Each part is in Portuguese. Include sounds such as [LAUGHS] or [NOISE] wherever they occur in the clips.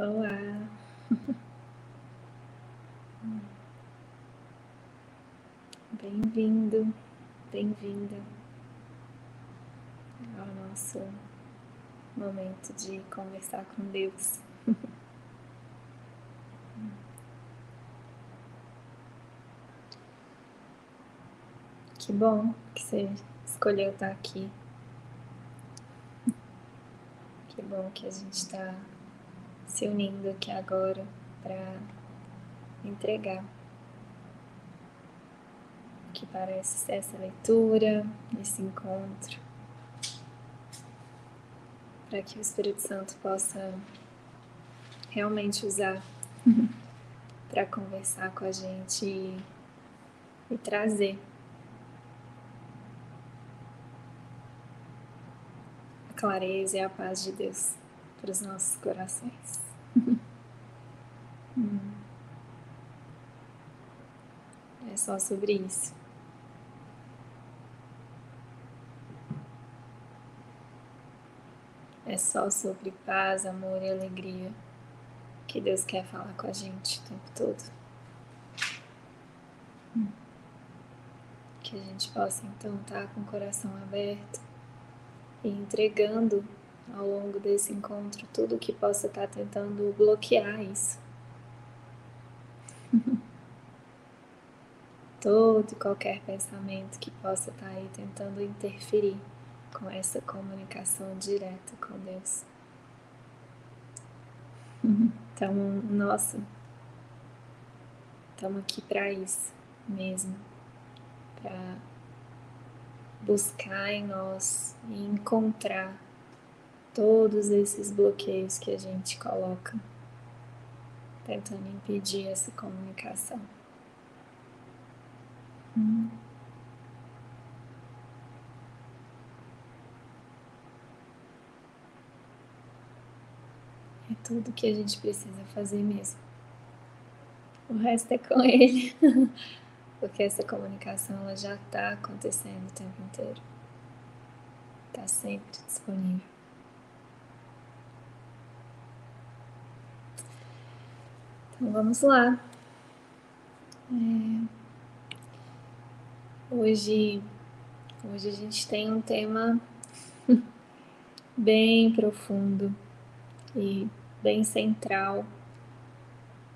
Olá. Bem-vindo, bem-vinda ao nosso momento de conversar com Deus. Que bom que você escolheu estar aqui. Que bom que a gente está se unindo aqui agora para entregar o que parece ser essa leitura, esse encontro, para que o Espírito Santo possa realmente usar [LAUGHS] para conversar com a gente e, e trazer a clareza e a paz de Deus para os nossos corações. É só sobre isso. É só sobre paz, amor e alegria que Deus quer falar com a gente o tempo todo. Que a gente possa então estar com o coração aberto e entregando ao longo desse encontro tudo que possa estar tentando bloquear isso. [LAUGHS] Todo e qualquer pensamento que possa estar aí tentando interferir com essa comunicação direta com Deus. [LAUGHS] Então, nossa, estamos aqui para isso mesmo, para buscar em nós e encontrar todos esses bloqueios que a gente coloca, tentando impedir essa comunicação. Hum. É tudo que a gente precisa fazer mesmo. O resto é com [LAUGHS] ele, porque essa comunicação ela já está acontecendo o tempo inteiro. Está sempre disponível. Então vamos lá. É... Hoje, hoje a gente tem um tema [LAUGHS] bem profundo e bem central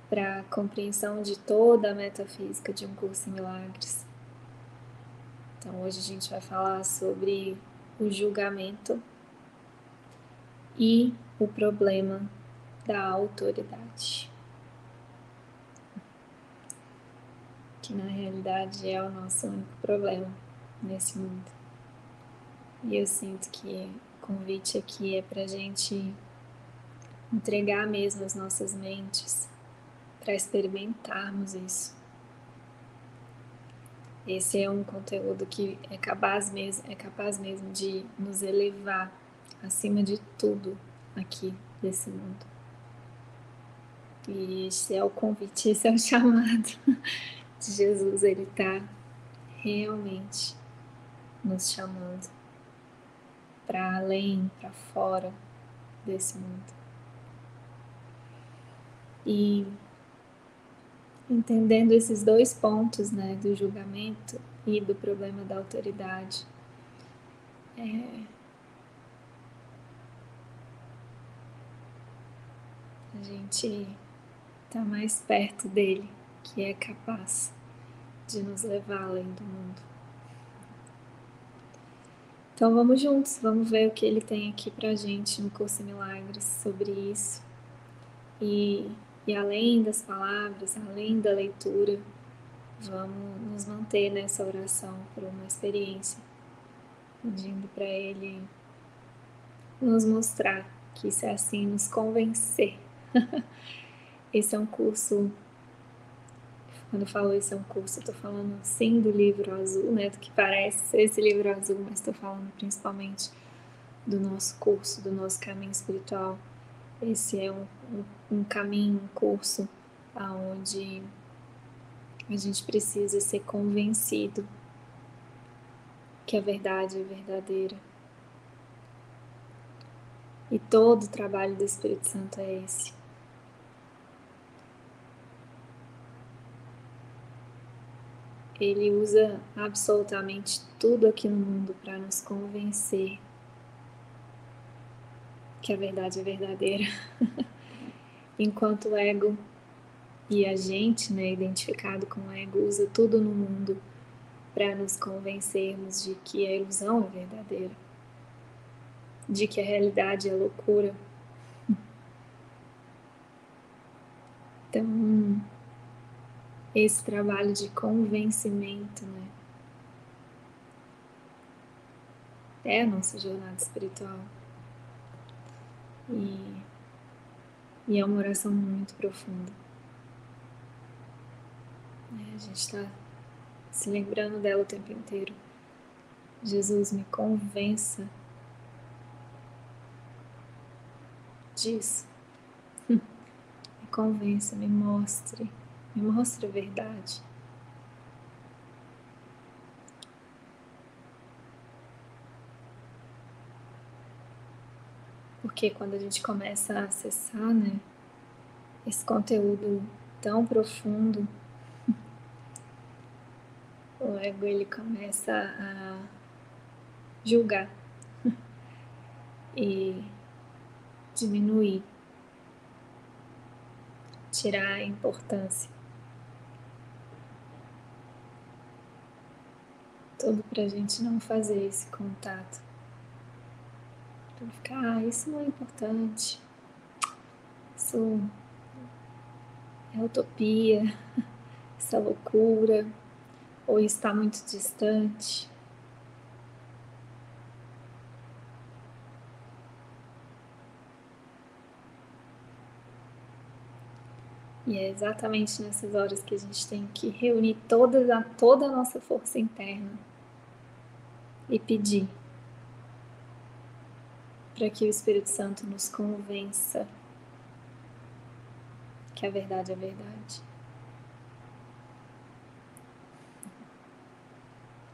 para a compreensão de toda a metafísica de um curso em milagres. Então hoje a gente vai falar sobre o julgamento e o problema da autoridade. Que na realidade é o nosso único problema nesse mundo. E eu sinto que o convite aqui é para gente entregar mesmo as nossas mentes para experimentarmos isso. Esse é um conteúdo que é capaz mesmo, é capaz mesmo de nos elevar acima de tudo aqui desse mundo. E esse é o convite, esse é o [LAUGHS] chamado Jesus, ele está realmente nos chamando para além, para fora desse mundo. E entendendo esses dois pontos, né, do julgamento e do problema da autoridade, é, a gente está mais perto dele que é capaz de nos levar além do mundo. Então vamos juntos, vamos ver o que ele tem aqui pra gente no curso Milagres sobre isso. E, e além das palavras, além da leitura, vamos nos manter nessa oração por uma experiência, pedindo para ele nos mostrar que se é assim, nos convencer. [LAUGHS] Esse é um curso quando eu falo esse é um curso, eu tô falando sim do livro azul, né? Do que parece ser esse livro azul, mas estou falando principalmente do nosso curso, do nosso caminho espiritual. Esse é um, um, um caminho, um curso aonde a gente precisa ser convencido que a verdade é verdadeira. E todo o trabalho do Espírito Santo é esse ele usa absolutamente tudo aqui no mundo para nos convencer que a verdade é verdadeira. [LAUGHS] Enquanto o ego e a gente, né, identificado com o ego, usa tudo no mundo para nos convencermos de que a ilusão é verdadeira, de que a realidade é loucura. Então, esse trabalho de convencimento, né? É a nossa jornada espiritual. E, e é uma oração muito profunda. É, a gente está se lembrando dela o tempo inteiro. Jesus me convença disso. [LAUGHS] me convença, me mostre, me mostre a verdade. Porque quando a gente começa a acessar, né, esse conteúdo tão profundo, [LAUGHS] o ego ele começa a julgar [LAUGHS] e diminuir, tirar a importância. Tudo para a gente não fazer esse contato. Então ficar, ah, isso não é importante, isso é utopia, [LAUGHS] essa loucura, ou está muito distante. E é exatamente nessas horas que a gente tem que reunir toda a, toda a nossa força interna e pedir para que o Espírito Santo nos convença que a verdade é verdade.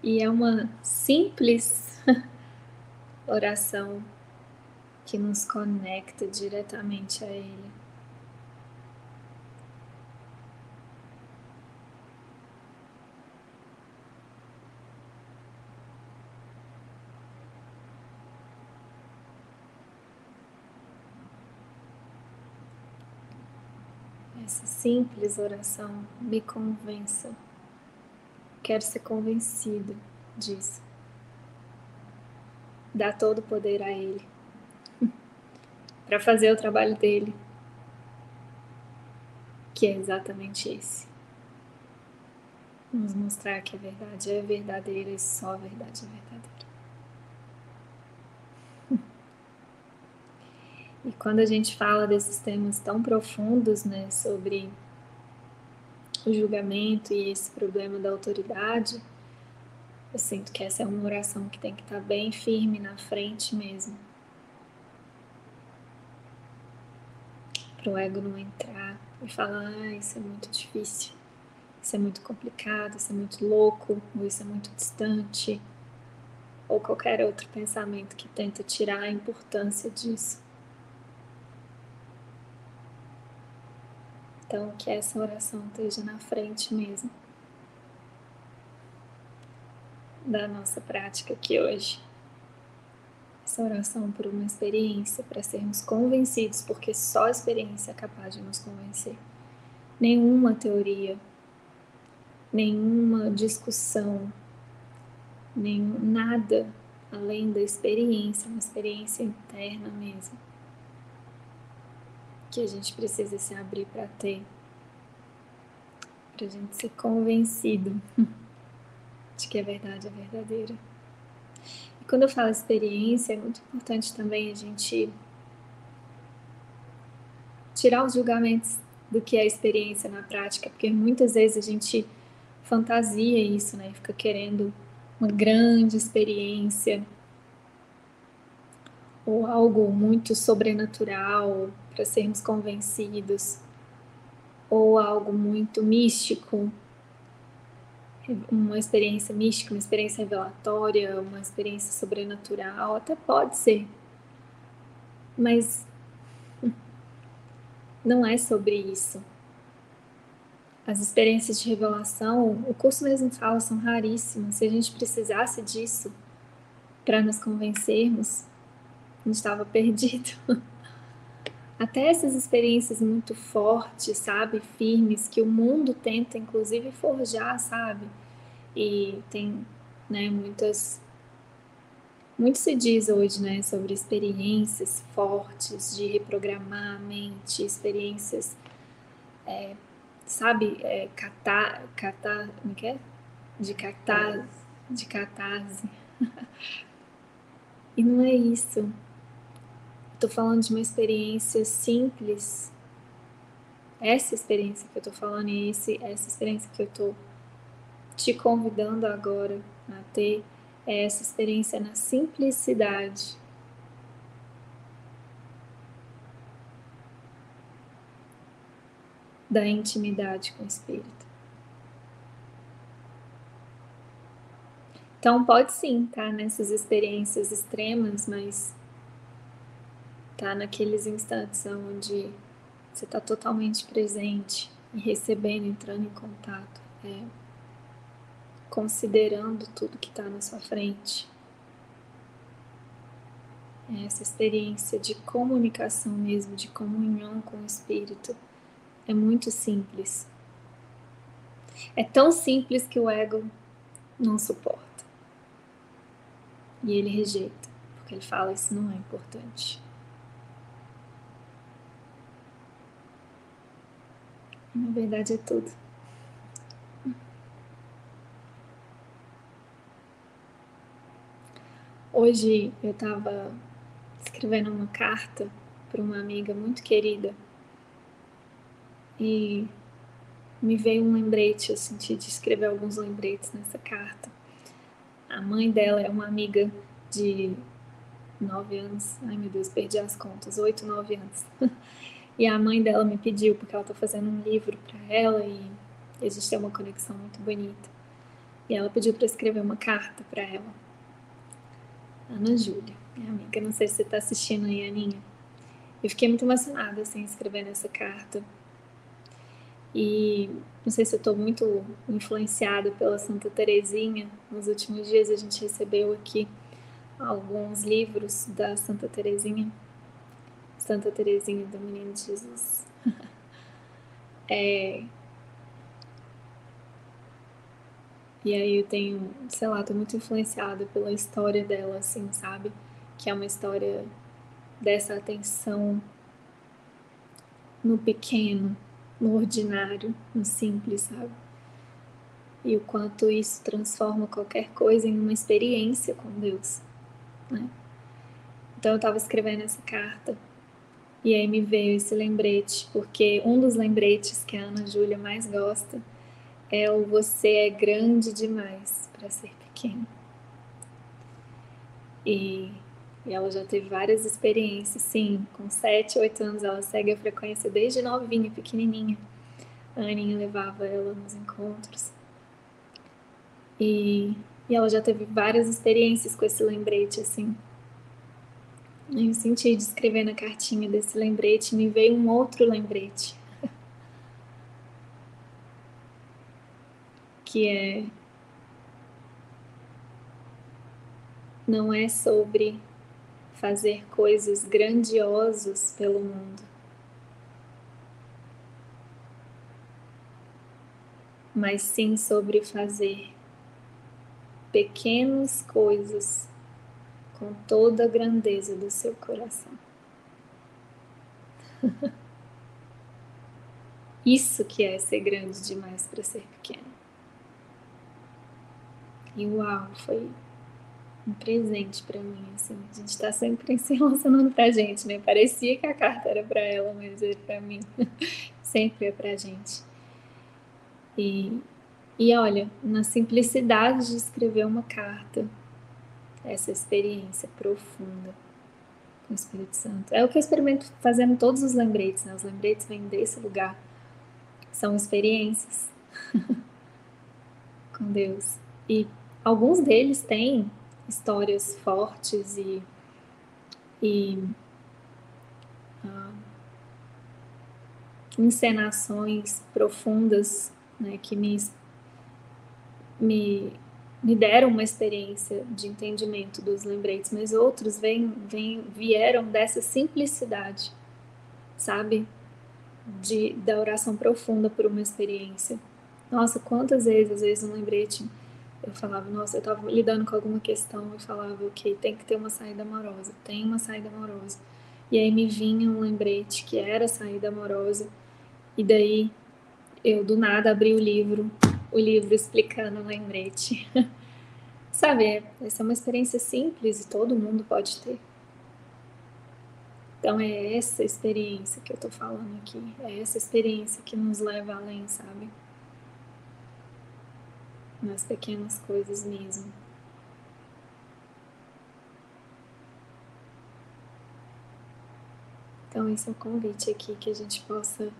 E é uma simples [LAUGHS] oração que nos conecta diretamente a Ele. Essa simples oração me convença quero ser convencido disso. Dá todo o poder a Ele [LAUGHS] para fazer o trabalho dele, que é exatamente esse. Nos mostrar que a verdade é verdadeira e só a verdade é verdadeira. E quando a gente fala desses temas tão profundos, né, sobre o julgamento e esse problema da autoridade, eu sinto que essa é uma oração que tem que estar bem firme na frente mesmo. Para o ego não entrar e falar, ah, isso é muito difícil, isso é muito complicado, isso é muito louco, ou isso é muito distante, ou qualquer outro pensamento que tenta tirar a importância disso. Então, que essa oração esteja na frente mesmo da nossa prática aqui hoje. Essa oração por uma experiência, para sermos convencidos, porque só a experiência é capaz de nos convencer. Nenhuma teoria, nenhuma discussão, nenhum, nada além da experiência, uma experiência interna mesmo que a gente precisa se abrir para ter, para a gente ser convencido [LAUGHS] de que a verdade é verdadeira. E quando eu falo experiência, é muito importante também a gente tirar os julgamentos do que é experiência na prática, porque muitas vezes a gente fantasia isso, né? Fica querendo uma grande experiência ou algo muito sobrenatural para sermos convencidos, ou algo muito místico, uma experiência mística, uma experiência revelatória, uma experiência sobrenatural, até pode ser, mas não é sobre isso. as experiências de revelação, o curso mesmo fala, são raríssimas. Se a gente precisasse disso para nos convencermos, a gente estava [LAUGHS] perdido. Até essas experiências muito fortes, sabe, firmes, que o mundo tenta inclusive forjar, sabe? E tem, né, muitas muito se diz hoje, né, sobre experiências fortes de reprogramar a mente, experiências é, sabe, é, catar, catar, como é que é? De catarse, de catarse. [LAUGHS] e não é isso. Estou falando de uma experiência simples. Essa experiência que eu estou falando e esse, essa experiência que eu estou te convidando agora a ter é essa experiência na simplicidade da intimidade com o Espírito. Então, pode sim estar tá nessas experiências extremas, mas tá naqueles instantes onde você está totalmente presente e recebendo, entrando em contato, é, considerando tudo que está na sua frente. É essa experiência de comunicação mesmo, de comunhão com o Espírito é muito simples. É tão simples que o ego não suporta. E ele rejeita, porque ele fala: Isso não é importante. Na verdade, é tudo. Hoje eu estava escrevendo uma carta para uma amiga muito querida e me veio um lembrete, eu senti de escrever alguns lembretes nessa carta. A mãe dela é uma amiga de nove anos, ai meu Deus, perdi as contas, oito, nove anos. [LAUGHS] e a mãe dela me pediu, porque ela está fazendo um livro para ela e existe uma conexão muito bonita. E ela pediu para escrever uma carta para ela. Ana Júlia, minha amiga, não sei se você está assistindo aí, Aninha. Eu fiquei muito emocionada assim, escrevendo essa carta, e não sei se eu estou muito influenciada pela Santa Teresinha. Nos últimos dias a gente recebeu aqui alguns livros da Santa Teresinha. Santa Teresinha do Menino Jesus. [LAUGHS] é... E aí eu tenho, sei lá, tô muito influenciada pela história dela, assim, sabe? Que é uma história dessa atenção no pequeno, no ordinário, no simples, sabe? E o quanto isso transforma qualquer coisa em uma experiência com Deus, né? Então eu estava escrevendo essa carta e aí me veio esse lembrete, porque um dos lembretes que a Ana Júlia mais gosta é o você é grande demais para ser pequeno. E e ela já teve várias experiências, sim. Com 7, 8 anos ela segue a frequência desde novinha, pequenininha. A Aninha levava ela nos encontros. E, e ela já teve várias experiências com esse lembrete, assim. Eu senti de escrever na cartinha desse lembrete, me veio um outro lembrete. [LAUGHS] que é. Não é sobre fazer coisas grandiosas pelo mundo. Mas sim sobre fazer pequenas coisas com toda a grandeza do seu coração. [LAUGHS] Isso que é ser grande demais para ser pequeno. E uau, foi um presente para mim, assim. A gente tá sempre [LAUGHS] se relacionando pra gente, né? Parecia que a carta era para ela, mas é para mim. [LAUGHS] sempre é pra gente. E, e olha, na simplicidade de escrever uma carta, essa experiência profunda com o Espírito Santo. É o que eu experimento fazendo todos os lembretes, né? Os lembretes vêm desse lugar. São experiências [LAUGHS] com Deus. E alguns deles têm histórias fortes e, e uh, encenações profundas né, que me, me, me deram uma experiência de entendimento dos lembretes, mas outros vem, vem, vieram dessa simplicidade, sabe? De, da oração profunda por uma experiência. Nossa, quantas vezes, às vezes, um lembrete, eu falava, nossa, eu estava lidando com alguma questão e falava, ok, tem que ter uma saída amorosa, tem uma saída amorosa. E aí me vinha um lembrete que era saída amorosa, e daí eu do nada abri o livro, o livro explicando o lembrete. [LAUGHS] Sabe, essa é uma experiência simples e todo mundo pode ter. Então é essa experiência que eu tô falando aqui, é essa experiência que nos leva além, sabe? Nas pequenas coisas mesmo. Então esse é o convite aqui que a gente possa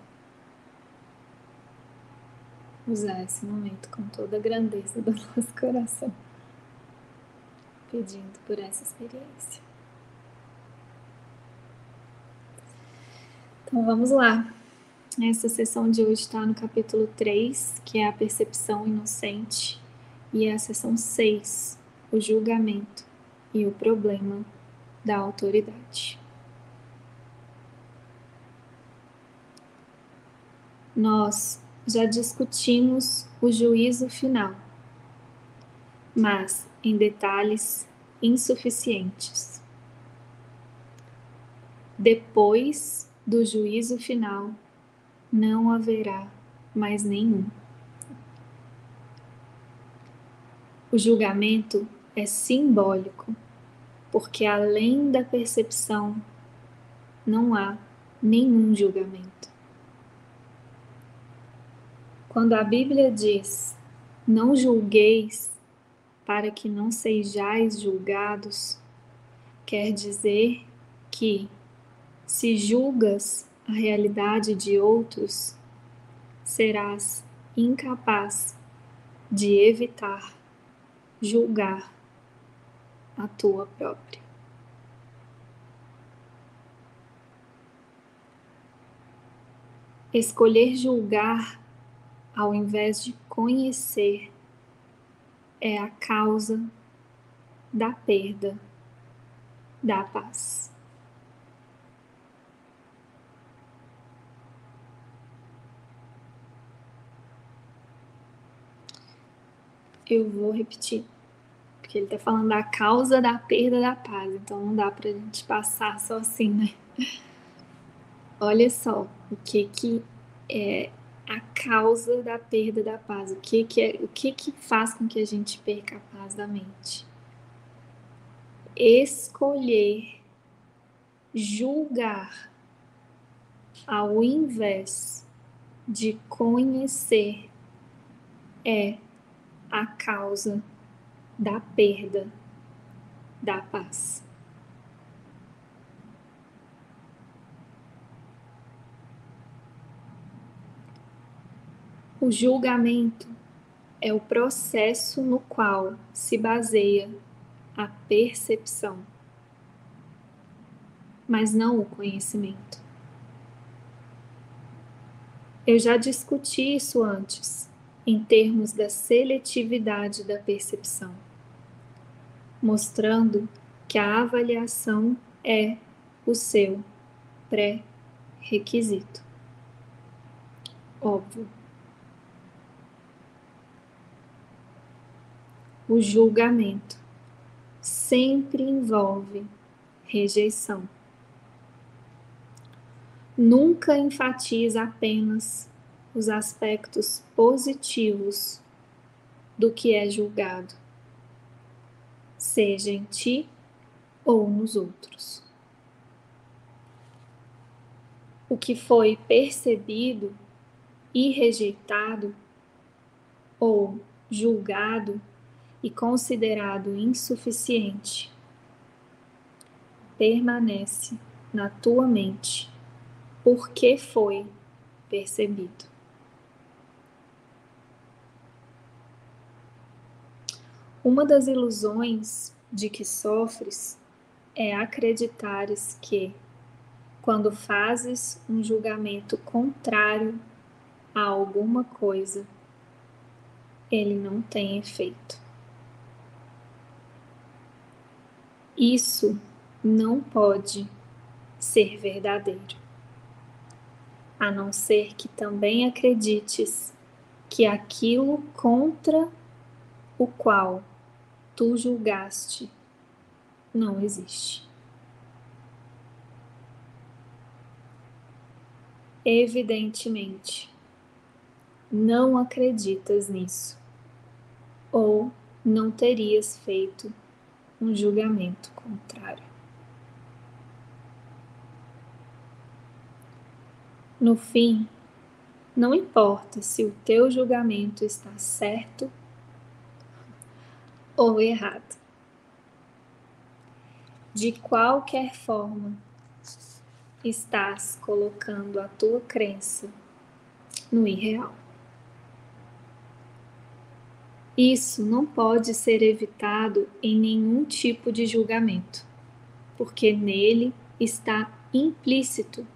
usar esse momento com toda a grandeza do [LAUGHS] nosso coração, pedindo por essa experiência. Então vamos lá. Essa sessão de hoje está no capítulo 3, que é a percepção inocente, e é a sessão 6, o julgamento e o problema da autoridade. Nós já discutimos o juízo final, mas em detalhes insuficientes. Depois do juízo final, não haverá mais nenhum. O julgamento é simbólico, porque além da percepção, não há nenhum julgamento. Quando a Bíblia diz: Não julgueis para que não sejais julgados, quer dizer que, se julgas a realidade de outros, serás incapaz de evitar julgar a tua própria. Escolher julgar ao invés de conhecer, é a causa da perda da paz. Eu vou repetir, porque ele está falando da causa da perda da paz, então não dá para a gente passar só assim, né? Olha só o que que é a causa da perda da paz, o que que, é, o que que faz com que a gente perca a paz da mente. Escolher julgar ao invés de conhecer é a causa da perda da paz. O julgamento é o processo no qual se baseia a percepção, mas não o conhecimento. Eu já discuti isso antes, em termos da seletividade da percepção, mostrando que a avaliação é o seu pré-requisito. Óbvio. O julgamento sempre envolve rejeição. Nunca enfatiza apenas os aspectos positivos do que é julgado, seja em ti ou nos outros. O que foi percebido e rejeitado ou julgado e considerado insuficiente, permanece na tua mente porque foi percebido. Uma das ilusões de que sofres é acreditares que, quando fazes um julgamento contrário a alguma coisa, ele não tem efeito. Isso não pode ser verdadeiro, a não ser que também acredites que aquilo contra o qual tu julgaste não existe. Evidentemente, não acreditas nisso, ou não terias feito um julgamento contrário. No fim, não importa se o teu julgamento está certo ou errado. De qualquer forma, estás colocando a tua crença no irreal. Isso não pode ser evitado em nenhum tipo de julgamento, porque nele está implícito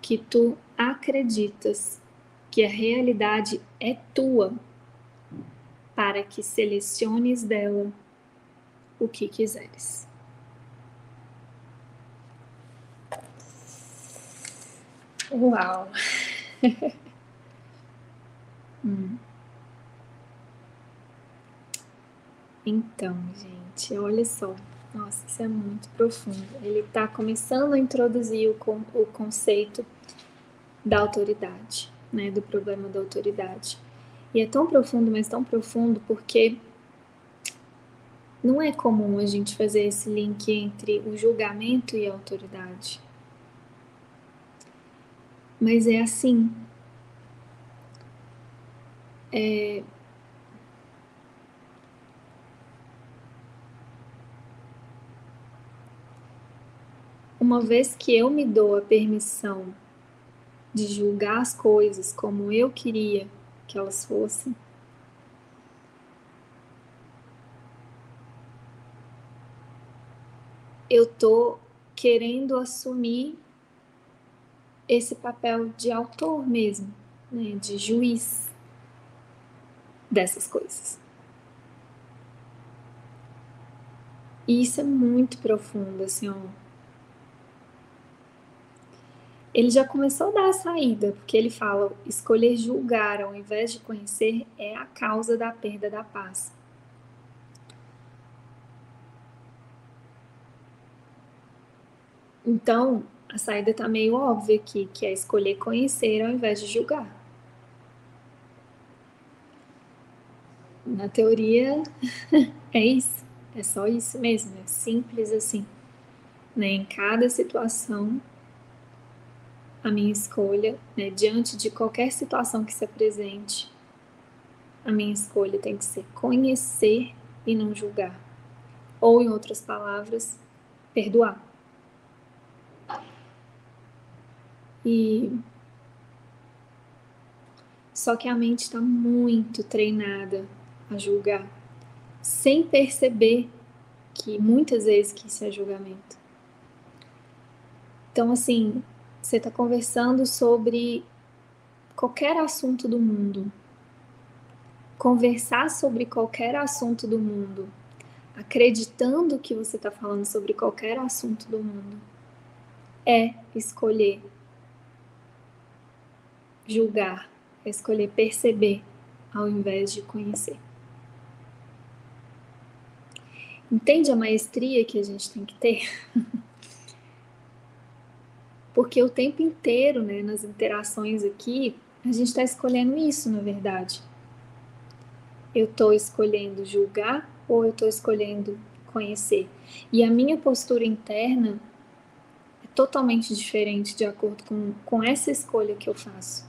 que tu acreditas que a realidade é tua, para que seleciones dela o que quiseres. Uau! [LAUGHS] hum. Então, gente, olha só. Nossa, isso é muito profundo. Ele está começando a introduzir o, o conceito da autoridade, né? Do problema da autoridade. E é tão profundo, mas tão profundo, porque não é comum a gente fazer esse link entre o julgamento e a autoridade. Mas é assim. É, Uma vez que eu me dou a permissão de julgar as coisas como eu queria que elas fossem, eu tô querendo assumir esse papel de autor mesmo, né, de juiz dessas coisas. E isso é muito profundo, assim, ó ele já começou a dar a saída, porque ele fala: escolher julgar ao invés de conhecer é a causa da perda da paz. Então, a saída está meio óbvia aqui, que é escolher conhecer ao invés de julgar. Na teoria, [LAUGHS] é isso. É só isso mesmo. É simples assim. Né? Em cada situação, a minha escolha, né, diante de qualquer situação que se apresente, a minha escolha tem que ser conhecer e não julgar. Ou, em outras palavras, perdoar. E só que a mente está muito treinada a julgar, sem perceber que muitas vezes que isso é julgamento. Então, assim, você está conversando sobre qualquer assunto do mundo. Conversar sobre qualquer assunto do mundo, acreditando que você está falando sobre qualquer assunto do mundo, é escolher julgar, é escolher perceber ao invés de conhecer. Entende a maestria que a gente tem que ter? [LAUGHS] Porque o tempo inteiro, né, nas interações aqui, a gente está escolhendo isso, na verdade. Eu estou escolhendo julgar ou eu estou escolhendo conhecer? E a minha postura interna é totalmente diferente de acordo com, com essa escolha que eu faço.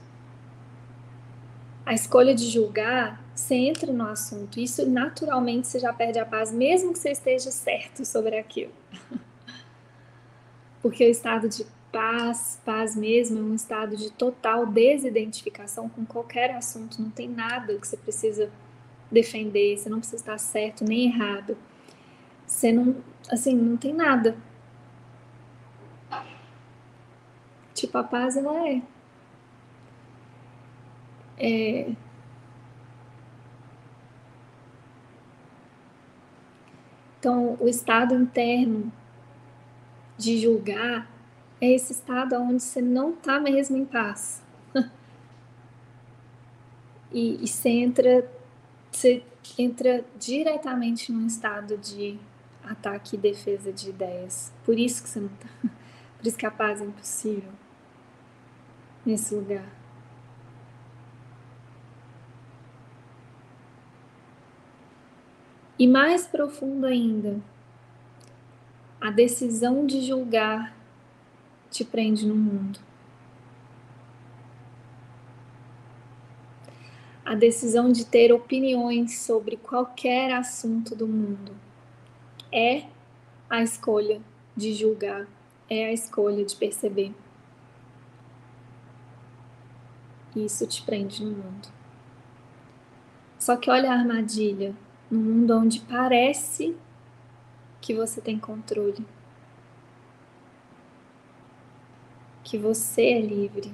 A escolha de julgar, você entra no assunto, isso naturalmente você já perde a paz, mesmo que você esteja certo sobre aquilo. [LAUGHS] Porque o estado de Paz, paz mesmo, é um estado de total desidentificação com qualquer assunto, não tem nada que você precisa defender, você não precisa estar certo nem errado. Você não, assim, não tem nada. Tipo, a paz ela é, é Então, o estado interno de julgar é esse estado onde você não está mesmo em paz. [LAUGHS] e, e você entra, você entra diretamente num estado de ataque e defesa de ideias. Por isso que você não tá. [LAUGHS] Por isso que a paz é impossível nesse lugar. E mais profundo ainda, a decisão de julgar te prende no mundo. A decisão de ter opiniões sobre qualquer assunto do mundo é a escolha de julgar, é a escolha de perceber. Isso te prende no mundo. Só que olha a armadilha num mundo onde parece que você tem controle, que você é livre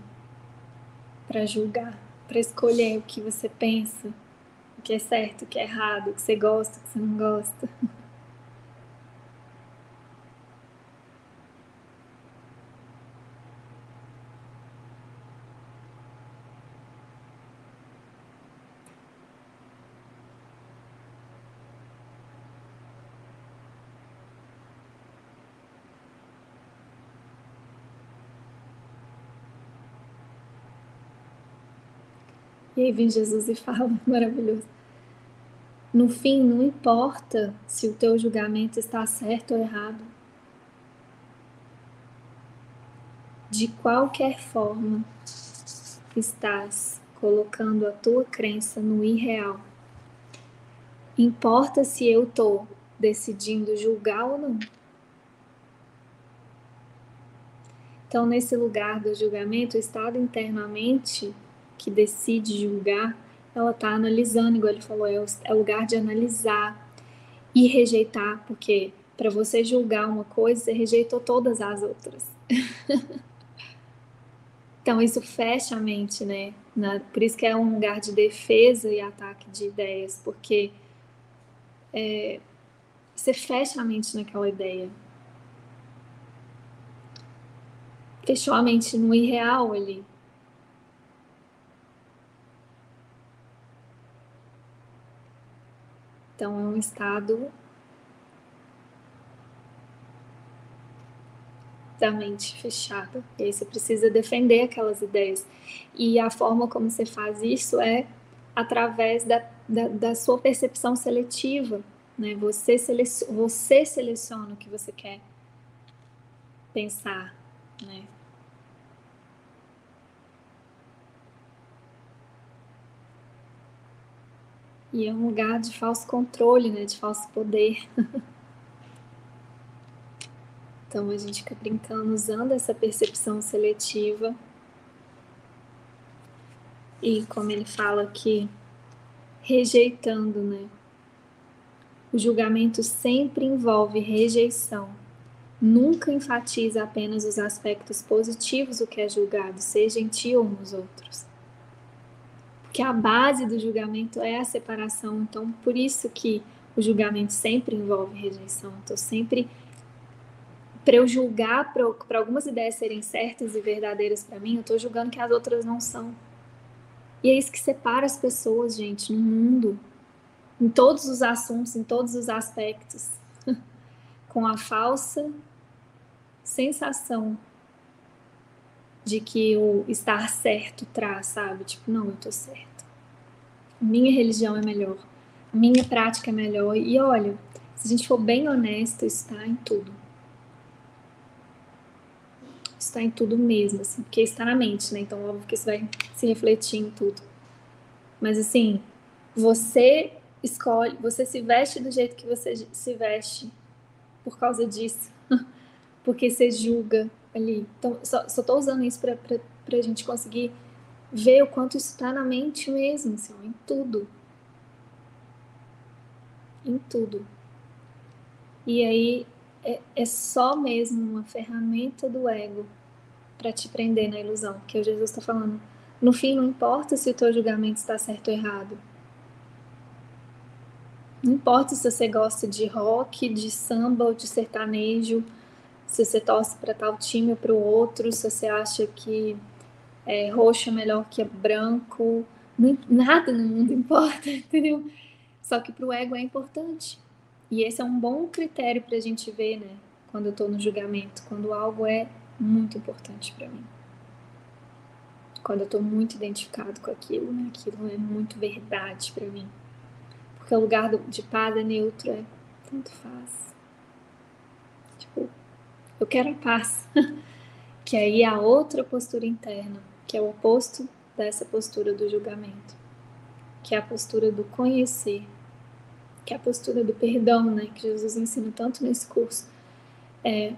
para julgar, para escolher o que você pensa, o que é certo, o que é errado, o que você gosta, o que você não gosta. E vem Jesus e fala, [LAUGHS] maravilhoso. No fim, não importa se o teu julgamento está certo ou errado. De qualquer forma, estás colocando a tua crença no irreal. Importa se eu estou decidindo julgar ou não. Então, nesse lugar do julgamento, o estado internamente que decide julgar, ela está analisando, igual ele falou, é o, é lugar de analisar e rejeitar, porque para você julgar uma coisa, você rejeitou todas as outras. [LAUGHS] então, isso fecha a mente, né? Por isso que é um lugar de defesa e ataque de ideias, porque é, você fecha a mente naquela ideia. Fechou a mente no irreal ali. Então, é um estado da mente fechada. E aí você precisa defender aquelas ideias. E a forma como você faz isso é através da, da, da sua percepção seletiva. Né? Você, seleciona, você seleciona o que você quer pensar. Né? E é um lugar de falso controle, né? De falso poder. [LAUGHS] então a gente fica brincando usando essa percepção seletiva. E como ele fala aqui, rejeitando, né? O julgamento sempre envolve rejeição. Nunca enfatiza apenas os aspectos positivos do que é julgado, seja em ti ou nos outros que a base do julgamento é a separação. Então, por isso que o julgamento sempre envolve rejeição. Então, sempre para eu julgar, para algumas ideias serem certas e verdadeiras para mim, eu estou julgando que as outras não são. E é isso que separa as pessoas, gente, no mundo, em todos os assuntos, em todos os aspectos, [LAUGHS] com a falsa sensação de que o estar certo traz, sabe? Tipo, não, eu tô certo. Minha religião é melhor. Minha prática é melhor. E olha, se a gente for bem honesto, está em tudo. Está em tudo mesmo, assim, porque está na mente, né? Então, óbvio que isso vai se refletir em tudo. Mas, assim, você escolhe, você se veste do jeito que você se veste por causa disso. [LAUGHS] porque você julga, ali. Então, só, tô usando isso para a gente conseguir ver o quanto isso está na mente mesmo, assim, em tudo. Em tudo. E aí é, é só mesmo uma ferramenta do ego para te prender na ilusão, que o Jesus está falando. No fim, não importa se o teu julgamento está certo ou errado. Não importa se você gosta de rock, de samba ou de sertanejo, se você torce para tal time ou para o outro, se você acha que é, roxo é melhor que branco, não, nada no mundo [LAUGHS] importa, entendeu? Só que para o ego é importante. E esse é um bom critério para a gente ver, né? Quando eu estou no julgamento, quando algo é muito importante para mim. Quando eu estou muito identificado com aquilo, né? Aquilo é muito verdade para mim. Porque o lugar de paz é neutro, é tanto faz. Eu quero a paz. [LAUGHS] que aí é a outra postura interna, que é o oposto dessa postura do julgamento, que é a postura do conhecer, que é a postura do perdão, né, que Jesus ensina tanto nesse curso. É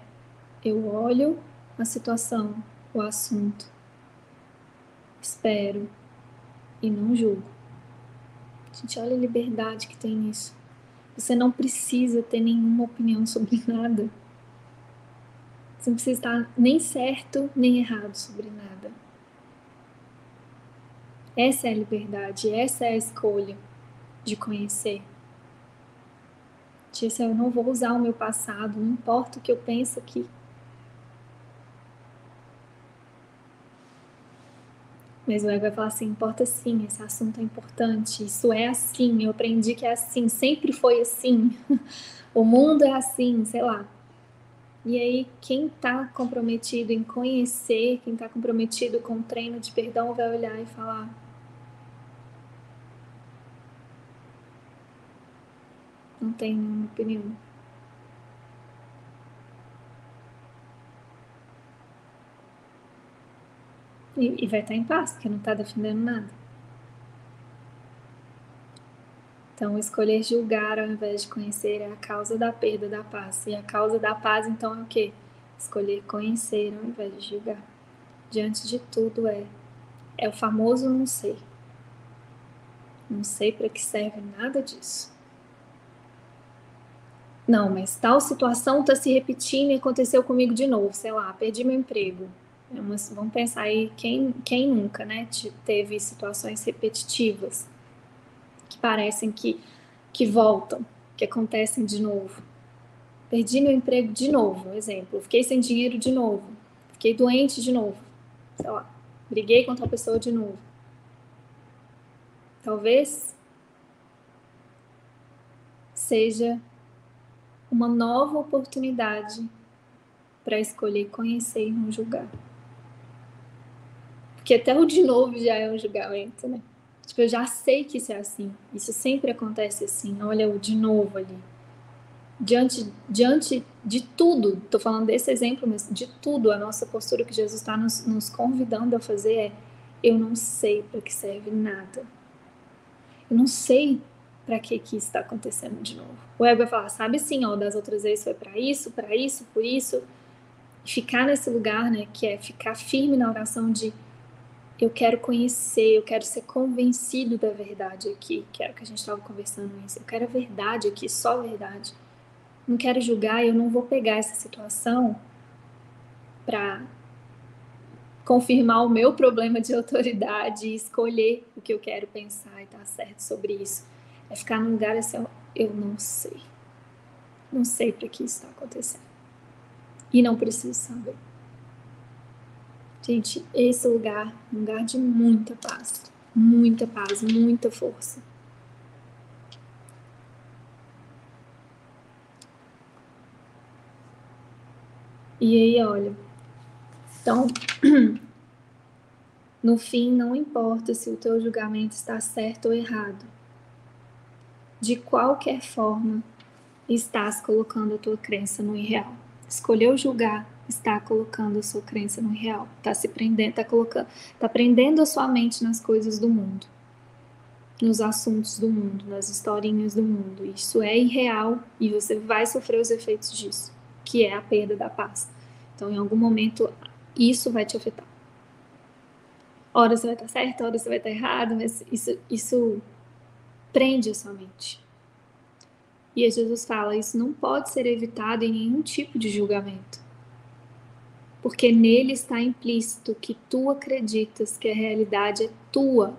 eu olho a situação, o assunto, espero e não julgo. Gente, olha a liberdade que tem nisso. Você não precisa ter nenhuma opinião sobre [LAUGHS] nada. Você não precisa estar nem certo nem errado sobre nada. Essa é a liberdade, essa é a escolha de conhecer. Disse, eu não vou usar o meu passado, não importa o que eu penso aqui. Mas o ego vai falar assim: importa sim, esse assunto é importante, isso é assim, eu aprendi que é assim, sempre foi assim, [LAUGHS] o mundo é assim, sei lá. E aí, quem está comprometido em conhecer, quem está comprometido com o treino de perdão, vai olhar e falar: Não tenho nenhuma opinião. E, e vai estar em paz, porque não está defendendo nada. Então, escolher julgar ao invés de conhecer é a causa da perda da paz. E a causa da paz, então, é o quê? Escolher conhecer ao invés de julgar. Diante de tudo é é o famoso não sei. Não sei para que serve nada disso. Não, mas tal situação está se repetindo e aconteceu comigo de novo, sei lá, perdi meu emprego. É uma, vamos pensar aí, quem, quem nunca, né, teve situações repetitivas parecem que, que voltam, que acontecem de novo. Perdi meu emprego de novo, exemplo. Fiquei sem dinheiro de novo. Fiquei doente de novo. Sei lá, briguei com outra pessoa de novo. Talvez seja uma nova oportunidade para escolher conhecer e não julgar. Porque até o de novo já é um julgamento, né? Tipo, eu já sei que isso é assim. Isso sempre acontece assim. Olha o de novo ali. Diante, diante de tudo, estou falando desse exemplo, mas de tudo, a nossa postura que Jesus está nos, nos convidando a fazer é: eu não sei para que serve nada. Eu não sei para que que está acontecendo de novo. O ego vai falar, sabe sim, ó, das outras vezes foi para isso, para isso, por isso. E ficar nesse lugar, né, que é ficar firme na oração de eu quero conhecer, eu quero ser convencido da verdade aqui, que era o que a gente estava conversando isso. Eu quero a verdade aqui, só a verdade. Não quero julgar, eu não vou pegar essa situação para confirmar o meu problema de [LAUGHS] autoridade e escolher o que eu quero pensar e estar tá certo sobre isso. É ficar num lugar assim, eu não sei. Não sei para que isso está acontecendo. E não preciso saber. Gente, esse lugar é um lugar de muita paz. Muita paz, muita força. E aí, olha. Então, [CLEARS THROAT] no fim, não importa se o teu julgamento está certo ou errado de qualquer forma, estás colocando a tua crença no irreal. Escolheu julgar, está colocando a sua crença no irreal. Está se prendendo, está colocando, está prendendo a sua mente nas coisas do mundo, nos assuntos do mundo, nas historinhas do mundo. Isso é irreal e você vai sofrer os efeitos disso, que é a perda da paz. Então, em algum momento, isso vai te afetar. Hora você vai estar certo, hora você vai estar errado, mas isso, isso prende a sua mente. E Jesus fala: isso não pode ser evitado em nenhum tipo de julgamento. Porque nele está implícito que tu acreditas que a realidade é tua,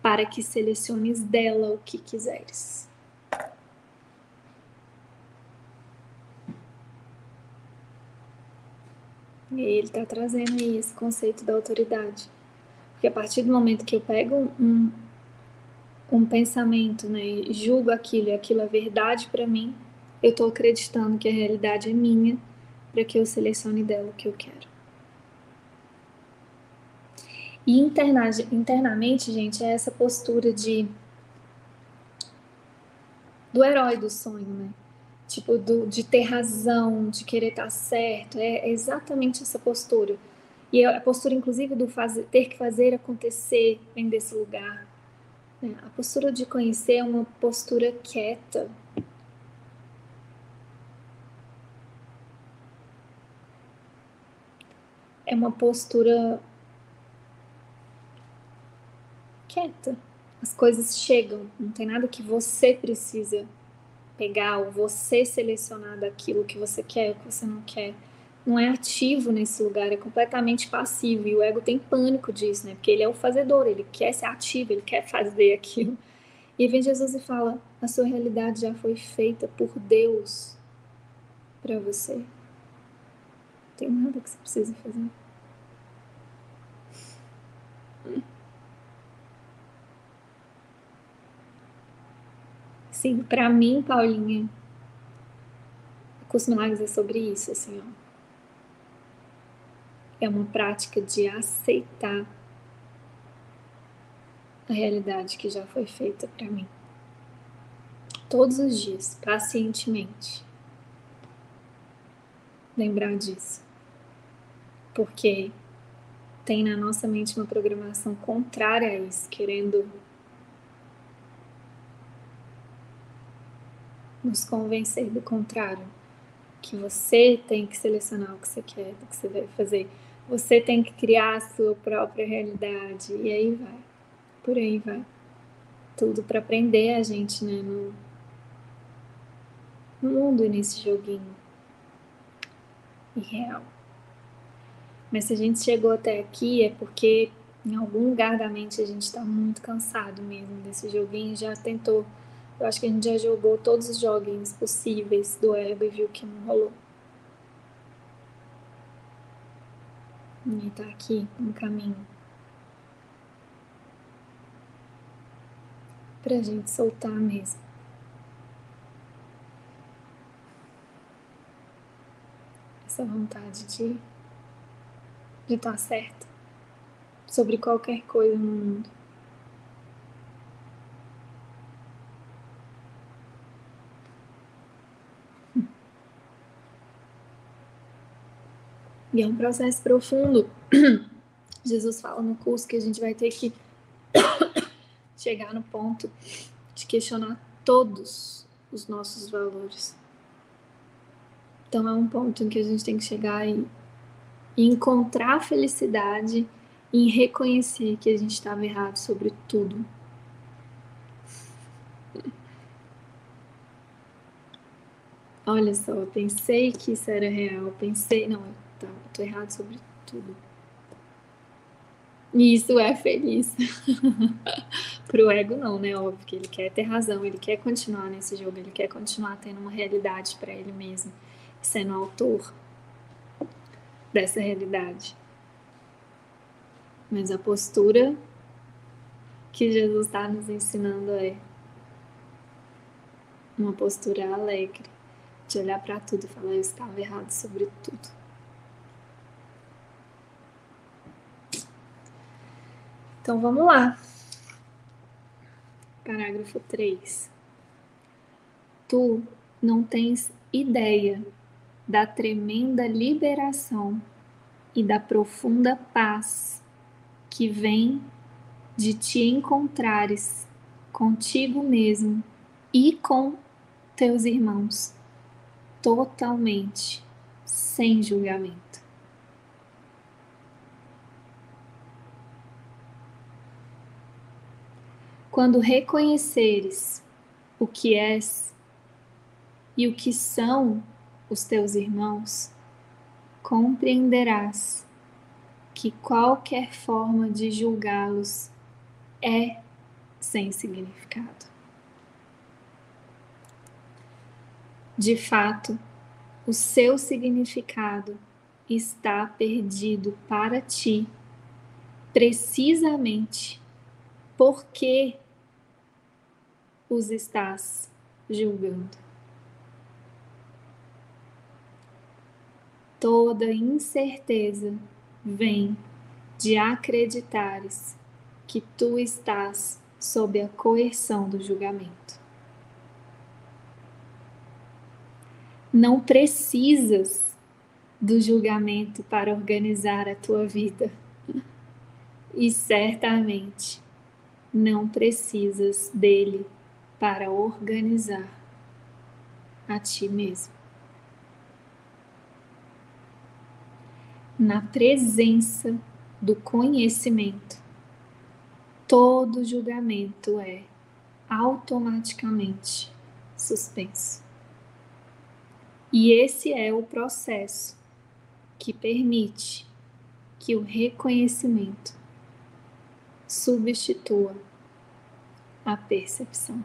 para que seleciones dela o que quiseres. E ele está trazendo aí esse conceito da autoridade. Porque a partir do momento que eu pego um, um pensamento, né, julgo aquilo e aquilo é verdade para mim, eu estou acreditando que a realidade é minha para que eu selecione dela o que eu quero. E interna, internamente, gente, é essa postura de do herói do sonho, né? Tipo, do, de ter razão, de querer estar certo. É exatamente essa postura. E a postura, inclusive, do fazer, ter que fazer acontecer vem desse lugar. Né? A postura de conhecer é uma postura quieta. É uma postura quieta. As coisas chegam, não tem nada que você precisa pegar ou você selecionar daquilo que você quer ou que você não quer. Não é ativo nesse lugar, é completamente passivo. E o ego tem pânico disso, né? Porque ele é o fazedor, ele quer ser ativo, ele quer fazer aquilo. E vem Jesus e fala: a sua realidade já foi feita por Deus para você. Não tem nada que você precisa fazer. Sim, para mim, Paulinha, o curso Milagres é sobre isso, assim, ó. É uma prática de aceitar a realidade que já foi feita para mim. Todos os dias, pacientemente. Lembrar disso. Porque tem na nossa mente uma programação contrária a isso, querendo nos convencer do contrário, que você tem que selecionar o que você quer, o que você deve fazer, você tem que criar a sua própria realidade. E aí vai, por aí vai, tudo para aprender a gente, né, no, no mundo nesse joguinho. Irreal. Mas se a gente chegou até aqui é porque em algum lugar da mente a gente está muito cansado mesmo desse joguinho, já tentou eu acho que a gente já jogou todos os joguinhos possíveis do ego e viu que não rolou. E tá aqui um caminho. Pra gente soltar mesmo. Essa vontade de de estar tá certo sobre qualquer coisa no mundo. E é um processo profundo. [CLEARS THROAT] Jesus fala no curso que a gente vai ter que [COUGHS] chegar no ponto de questionar todos os nossos valores. Então é um ponto em que a gente tem que chegar e, encontrar a felicidade em reconhecer que a gente estava errado sobre tudo. Olha só, eu pensei que isso era real, pensei, não, tá, tô errado sobre tudo. E isso é feliz. [LAUGHS] Pro ego não, né? Óbvio que ele quer ter razão, ele quer continuar nesse jogo, ele quer continuar tendo uma realidade para ele mesmo, sendo autor dessa realidade. Mas a postura que Jesus está nos ensinando é uma postura alegre, de olhar para tudo e falar: eu estava errado sobre tudo. Então vamos lá. Parágrafo 3. Tu não tens ideia da tremenda liberação e da profunda paz que vem de te encontrares contigo mesmo e com teus irmãos, totalmente, sem julgamento. Quando reconheceres o que és e o que são os teus irmãos, compreenderás que qualquer forma de julgá-los é sem significado. De fato, o seu significado está perdido para ti, precisamente porque os estás julgando. Toda incerteza vem de acreditares que tu estás sob a coerção do julgamento. Não precisas do julgamento para organizar a tua vida. E certamente não precisas dele para organizar a ti mesmo. Na presença do conhecimento, todo julgamento é automaticamente suspenso. E esse é o processo que permite que o reconhecimento substitua a percepção.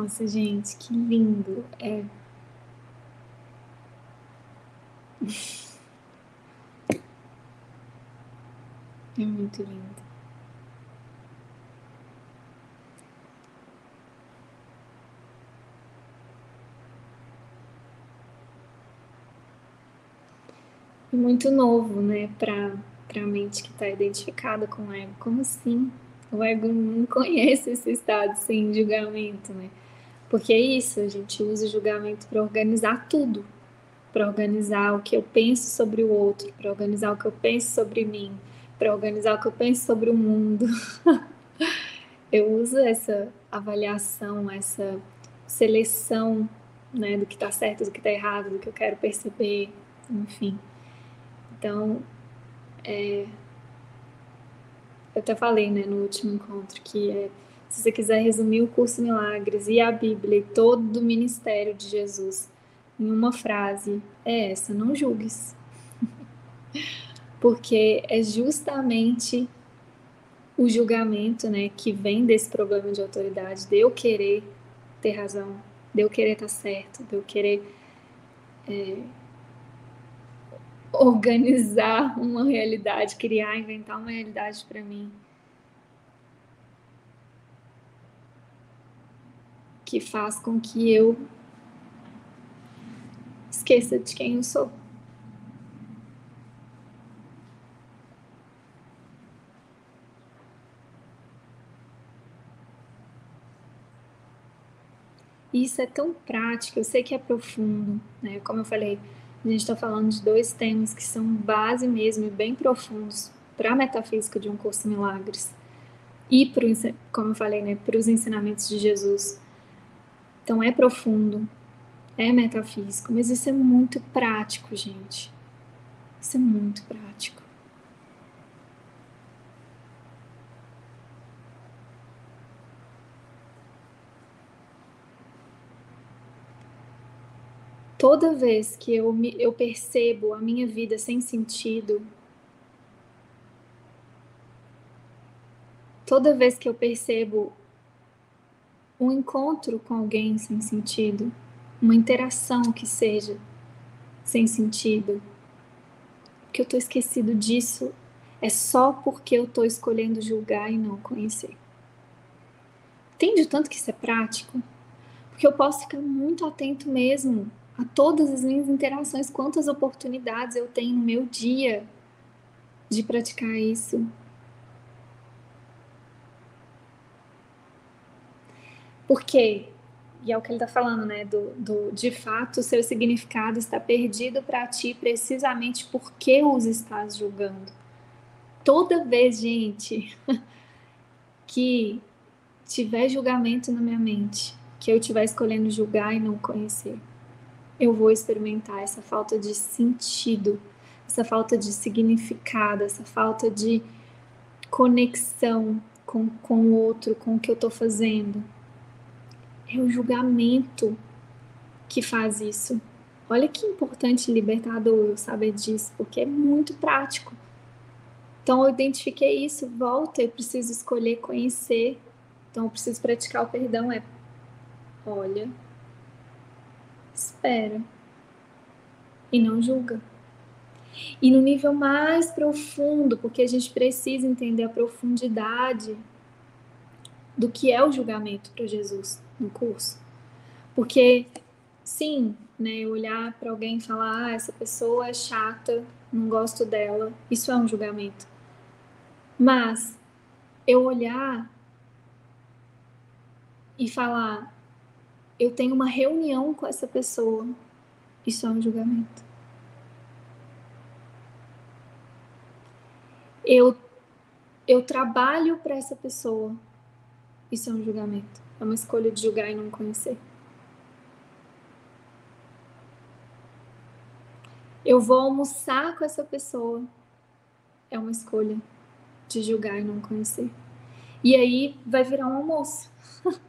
Nossa, gente, que lindo. É. É muito lindo. e muito novo, né, para a mente que está identificada com o ego. Como assim? O ego não conhece esse estado sem julgamento, né? Porque é isso, a gente usa o julgamento para organizar tudo, para organizar o que eu penso sobre o outro, para organizar o que eu penso sobre mim, para organizar o que eu penso sobre o mundo. [LAUGHS] eu uso essa avaliação, essa seleção, né, do que está certo, do que está errado, do que eu quero perceber, enfim. Então, é, eu até falei né, no último encontro que é, se você quiser resumir o curso Milagres e a Bíblia e todo o ministério de Jesus em uma frase, é essa: não julgues. [LAUGHS] Porque é justamente o julgamento né, que vem desse problema de autoridade, de eu querer ter razão, de eu querer estar certo, de eu querer. É, organizar uma realidade, criar, inventar uma realidade para mim. Que faz com que eu esqueça de quem eu sou. Isso é tão prático, eu sei que é profundo, né? Como eu falei, a gente está falando de dois temas que são base mesmo e bem profundos para a metafísica de um curso de milagres e para como eu falei, né, para os ensinamentos de Jesus. Então é profundo, é metafísico, mas isso é muito prático, gente. Isso é muito prático. toda vez que eu, me, eu percebo a minha vida sem sentido, toda vez que eu percebo um encontro com alguém sem sentido, uma interação que seja sem sentido, que eu tô esquecido disso é só porque eu tô escolhendo julgar e não conhecer. Entende o tanto que isso é prático? Porque eu posso ficar muito atento mesmo a todas as minhas interações, quantas oportunidades eu tenho no meu dia de praticar isso. Por quê? E é o que ele está falando, né? Do, do, de fato, seu significado está perdido para ti precisamente porque os estás julgando. Toda vez, gente, [LAUGHS] que tiver julgamento na minha mente, que eu estiver escolhendo julgar e não conhecer, eu vou experimentar essa falta de sentido, essa falta de significado, essa falta de conexão com, com o outro, com o que eu estou fazendo. É o julgamento que faz isso. Olha que importante libertador eu saber disso, porque é muito prático. Então eu identifiquei isso, volta, eu preciso escolher conhecer. Então eu preciso praticar o perdão é olha, espera e não julga. E no nível mais profundo, porque a gente precisa entender a profundidade do que é o julgamento para Jesus no curso. Porque, sim, né, olhar para alguém e falar, ah, essa pessoa é chata, não gosto dela, isso é um julgamento. Mas eu olhar e falar, eu tenho uma reunião com essa pessoa, isso é um julgamento. Eu, eu trabalho para essa pessoa, isso é um julgamento. É uma escolha de julgar e não conhecer. Eu vou almoçar com essa pessoa, é uma escolha de julgar e não conhecer. E aí vai virar um almoço. [LAUGHS]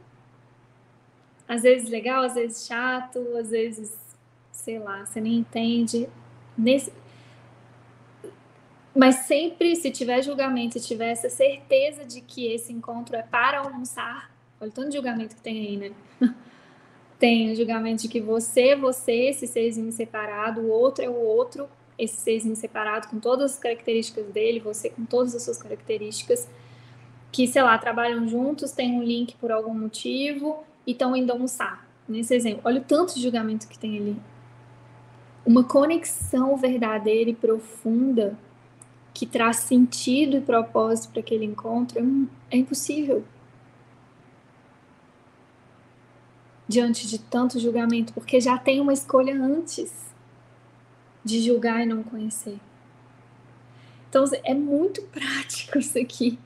às vezes legal, às vezes chato, às vezes, sei lá, você nem entende. Nesse... Mas sempre, se tiver julgamento, se tiver essa certeza de que esse encontro é para almoçar, olha o tanto de julgamento que tem aí, né? [LAUGHS] tem o julgamento de que você você, esse serzinho separado, o outro é o outro, esse serzinho separado com todas as características dele, você com todas as suas características, que, sei lá, trabalham juntos, tem um link por algum motivo, e estão indo almoçar. Nesse exemplo, olha o tanto de julgamento que tem ali. Uma conexão verdadeira e profunda que traz sentido e propósito para aquele encontro é, é impossível. Diante de tanto julgamento, porque já tem uma escolha antes de julgar e não conhecer. Então é muito [LAUGHS] prático isso aqui.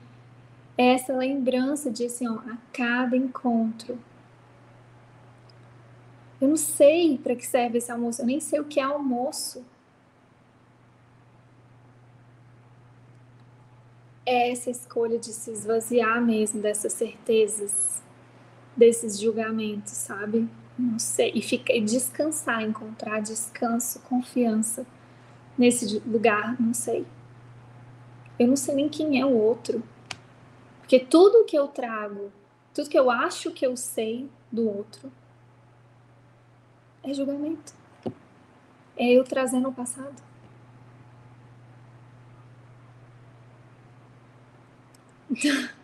É essa lembrança de assim, ó, a cada encontro eu não sei para que serve esse almoço, eu nem sei o que é almoço. É essa escolha de se esvaziar mesmo dessas certezas, desses julgamentos, sabe? Não sei. E, fica, e descansar, encontrar descanso, confiança nesse lugar, não sei. Eu não sei nem quem é o outro. Porque tudo que eu trago, tudo que eu acho que eu sei do outro, é julgamento. É eu trazendo o passado. [LAUGHS]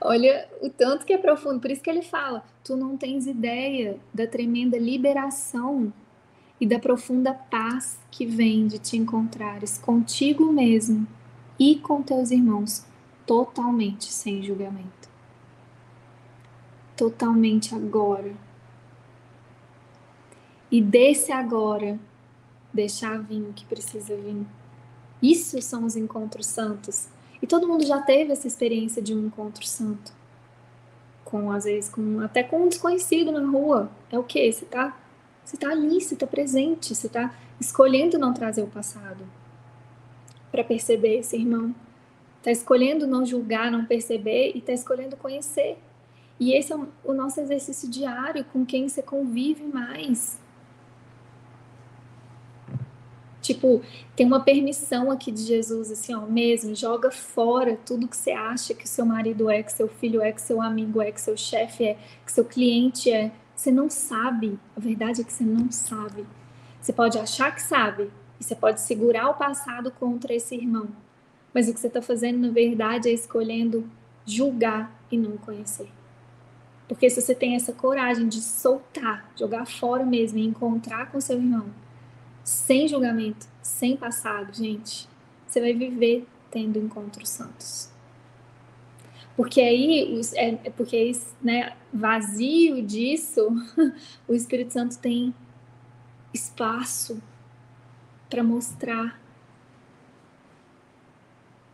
Olha o tanto que é profundo. Por isso que ele fala: tu não tens ideia da tremenda liberação e da profunda paz que vem de te encontrares contigo mesmo e com teus irmãos, totalmente sem julgamento. Totalmente agora e desse agora deixar vir o que precisa vir. Isso são os encontros santos. E todo mundo já teve essa experiência de um encontro santo. Com, às vezes, com, até com um desconhecido na rua. É o quê? Você tá, você tá ali, você tá presente, você tá escolhendo não trazer o passado para perceber esse irmão. Tá escolhendo não julgar, não perceber e tá escolhendo conhecer. E esse é o nosso exercício diário com quem você convive mais. Tipo, tem uma permissão aqui de Jesus, assim, ó, mesmo, joga fora tudo que você acha que seu marido é, que seu filho é, que seu amigo é, que seu chefe é, que seu cliente é. Você não sabe. A verdade é que você não sabe. Você pode achar que sabe, e você pode segurar o passado contra esse irmão. Mas o que você está fazendo, na verdade, é escolhendo julgar e não conhecer. Porque se você tem essa coragem de soltar, jogar fora mesmo e encontrar com seu irmão, sem julgamento, sem passado, gente, você vai viver tendo encontros santos. Porque aí, é, é, porque né, vazio disso, [LAUGHS] o Espírito Santo tem espaço para mostrar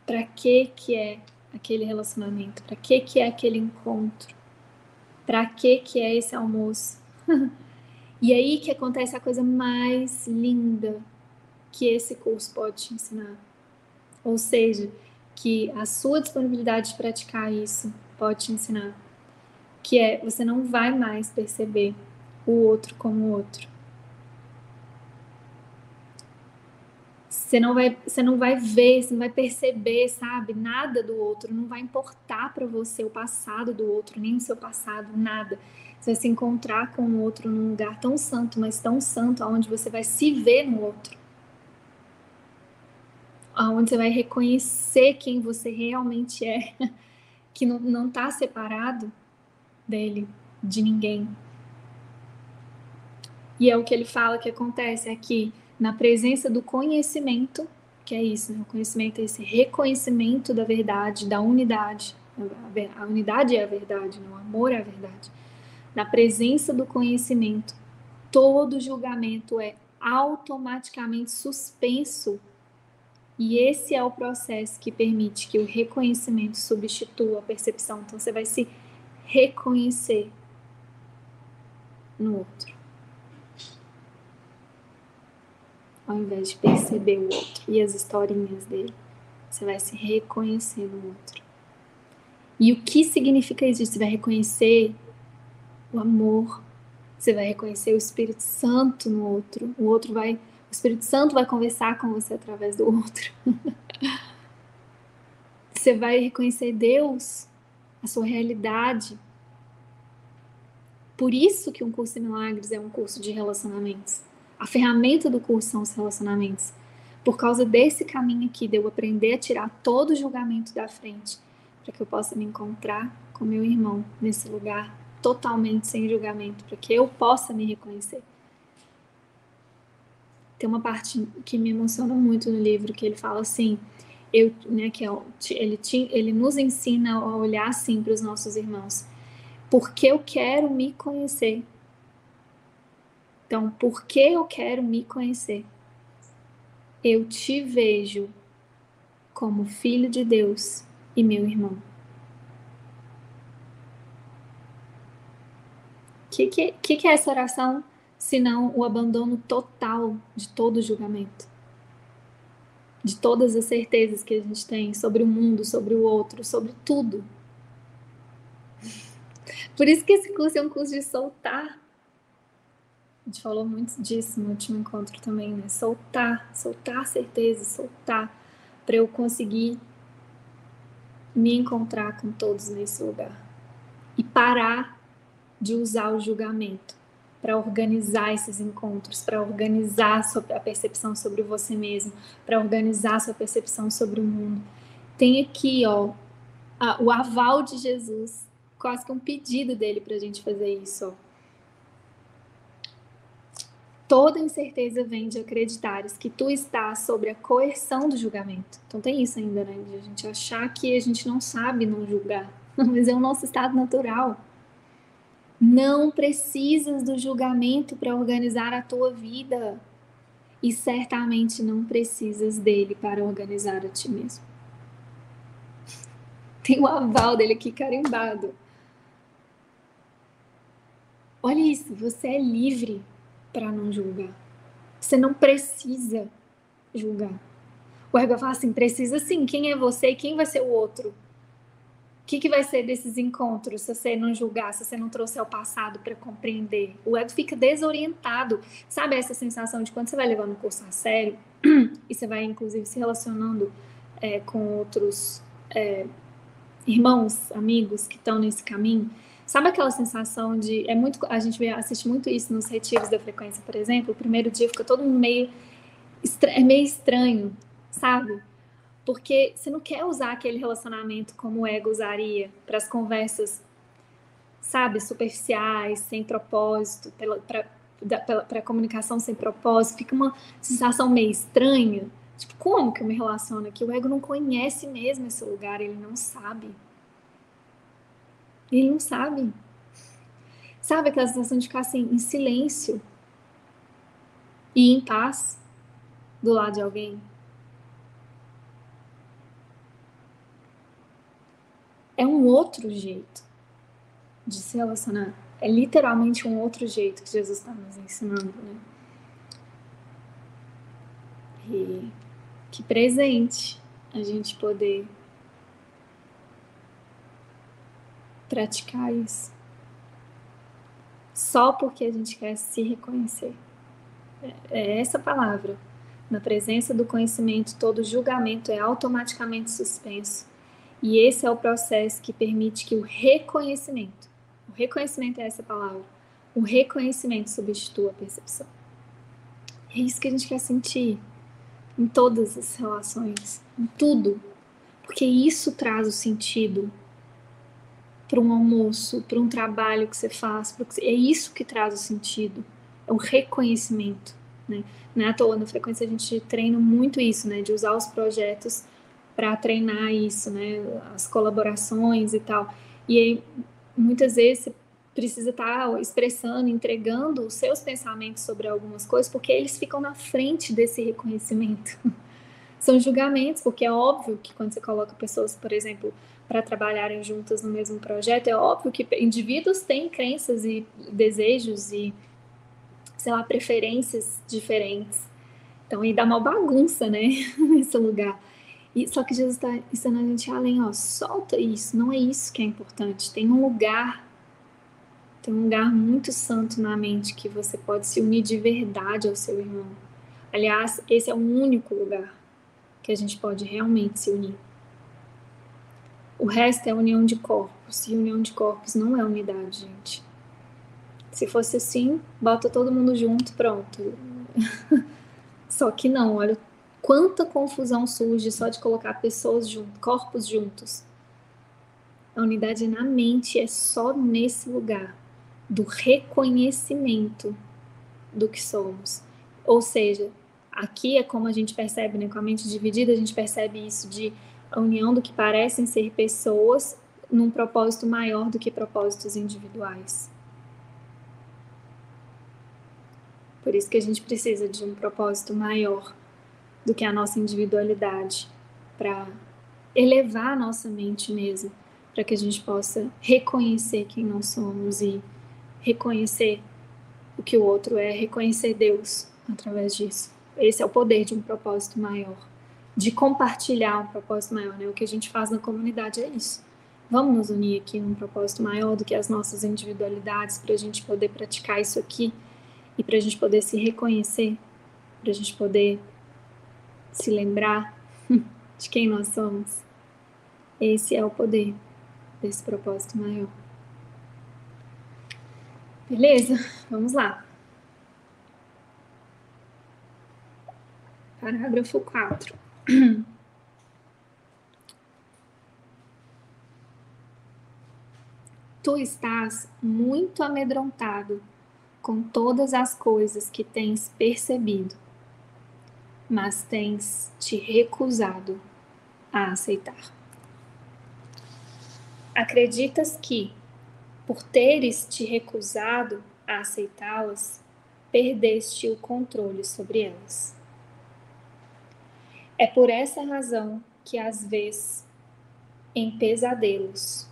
para que que é aquele relacionamento, para que que é aquele encontro, para que que é esse almoço. [LAUGHS] e aí que acontece a coisa mais linda que esse curso pode te ensinar. Ou seja, que a sua disponibilidade de praticar isso pode te ensinar, que é você não vai mais perceber o outro como outro. Você não vai, você não vai ver, você não vai perceber, sabe, nada do outro, não vai importar para você o passado do outro, nem o seu passado, nada. Você vai se encontrar com o outro num lugar tão santo, mas tão santo, aonde você vai se ver no outro onde você vai reconhecer quem você realmente é, [LAUGHS] que não está separado dele, de ninguém. E é o que ele fala que acontece aqui, na presença do conhecimento, que é isso, né? o conhecimento é esse reconhecimento da verdade, da unidade. A unidade é a verdade, né? o amor é a verdade. Na presença do conhecimento, todo julgamento é automaticamente suspenso e esse é o processo que permite que o reconhecimento substitua a percepção. Então você vai se reconhecer no outro. Ao invés de perceber o outro e as historinhas dele, você vai se reconhecer no outro. E o que significa isso? Você vai reconhecer o amor, você vai reconhecer o Espírito Santo no outro, o outro vai o Espírito Santo vai conversar com você através do outro. [LAUGHS] você vai reconhecer Deus, a sua realidade. Por isso que um curso de milagres é um curso de relacionamentos. A ferramenta do curso são os relacionamentos. Por causa desse caminho aqui, de eu aprender a tirar todo o julgamento da frente, para que eu possa me encontrar com meu irmão nesse lugar totalmente sem julgamento, para que eu possa me reconhecer. Tem uma parte que me emociona muito no livro que ele fala assim eu né que é, ele ele nos ensina a olhar assim para os nossos irmãos. Porque eu quero me conhecer? Então porque eu quero me conhecer? Eu te vejo como filho de Deus e meu irmão o que, que, que é essa oração senão o abandono total de todo julgamento, de todas as certezas que a gente tem sobre o mundo, sobre o outro, sobre tudo. Por isso que esse curso é um curso de soltar. A gente falou muito disso no último encontro também, né? Soltar, soltar certezas, soltar, para eu conseguir me encontrar com todos nesse lugar. E parar de usar o julgamento para organizar esses encontros, para organizar a percepção sobre você mesmo, para organizar a sua percepção sobre o mundo. Tem aqui, ó, a, o aval de Jesus, quase que um pedido dele para a gente fazer isso. Ó. Toda incerteza vem de acreditares que tu estás sobre a coerção do julgamento. Então tem isso ainda, né? De a gente achar que a gente não sabe não julgar, [LAUGHS] mas é o nosso estado natural. Não precisas do julgamento para organizar a tua vida. E certamente não precisas dele para organizar a ti mesmo. Tem o aval dele aqui carimbado. Olha isso, você é livre para não julgar. Você não precisa julgar. O ego fala assim: precisa sim, quem é você e quem vai ser o outro? Que, que vai ser desses encontros se você não julgar, se você não trouxer o passado para compreender? O ego fica desorientado. Sabe essa sensação de quando você vai levando o curso a sério [CLEARS THROAT] e você vai, inclusive, se relacionando é, com outros é, irmãos, amigos que estão nesse caminho? Sabe aquela sensação de. É muito, a gente assiste muito isso nos retiros da frequência, por exemplo. O primeiro dia fica todo mundo meio, é meio estranho, sabe? Porque você não quer usar aquele relacionamento como o ego usaria para as conversas, sabe, superficiais, sem propósito, para comunicação sem propósito. Fica uma sensação meio estranha. Tipo, como que eu me relaciono aqui? O ego não conhece mesmo esse lugar, ele não sabe. Ele não sabe. Sabe aquela sensação de ficar assim, em silêncio e em paz do lado de alguém? É um outro jeito de se relacionar. É literalmente um outro jeito que Jesus está nos ensinando, né? E que presente a gente poder praticar isso. Só porque a gente quer se reconhecer. É, é essa palavra. Na presença do conhecimento, todo julgamento é automaticamente suspenso. E esse é o processo que permite que o reconhecimento, o reconhecimento é essa palavra, o reconhecimento substitua a percepção. É isso que a gente quer sentir em todas as relações, em tudo. Porque isso traz o sentido para um almoço, para um trabalho que você faz. É isso que traz o sentido. É o reconhecimento. Né? Não é à toa, na frequência a gente treina muito isso, né? De usar os projetos para treinar isso, né? As colaborações e tal. E aí, muitas vezes, você precisa estar tá expressando, entregando os seus pensamentos sobre algumas coisas, porque eles ficam na frente desse reconhecimento. [LAUGHS] São julgamentos, porque é óbvio que quando você coloca pessoas, por exemplo, para trabalharem juntas no mesmo projeto, é óbvio que indivíduos têm crenças e desejos e, sei lá, preferências diferentes. Então, aí dá uma bagunça, né, [LAUGHS] nesse lugar. E, só que Jesus está ensinando a gente além, ó, solta isso, não é isso que é importante. Tem um lugar, tem um lugar muito santo na mente que você pode se unir de verdade ao seu irmão. Aliás, esse é o único lugar que a gente pode realmente se unir. O resto é união de corpos, e união de corpos não é unidade, gente. Se fosse assim, bota todo mundo junto, pronto. [LAUGHS] Só que não, olha quanta confusão surge só de colocar pessoas juntos, corpos juntos. A unidade na mente é só nesse lugar do reconhecimento do que somos. Ou seja, aqui é como a gente percebe, né, com a mente dividida, a gente percebe isso de a união do que parecem ser pessoas num propósito maior do que propósitos individuais. Por isso que a gente precisa de um propósito maior do que a nossa individualidade, para elevar a nossa mente mesmo, para que a gente possa reconhecer quem nós somos e reconhecer o que o outro é, reconhecer Deus através disso. Esse é o poder de um propósito maior de compartilhar um propósito maior, né? O que a gente faz na comunidade é isso. Vamos nos unir aqui num propósito maior do que as nossas individualidades para a gente poder praticar isso aqui e para a gente poder se reconhecer, para a gente poder se lembrar [LAUGHS] de quem nós somos. Esse é o poder desse propósito maior. Beleza? Vamos lá. Parágrafo 4. [CLEARS THROAT] tu estás muito amedrontado com todas as coisas que tens percebido, mas tens te recusado a aceitar. Acreditas que, por teres te recusado a aceitá-las, perdeste o controle sobre elas. É por essa razão que às vezes, em pesadelos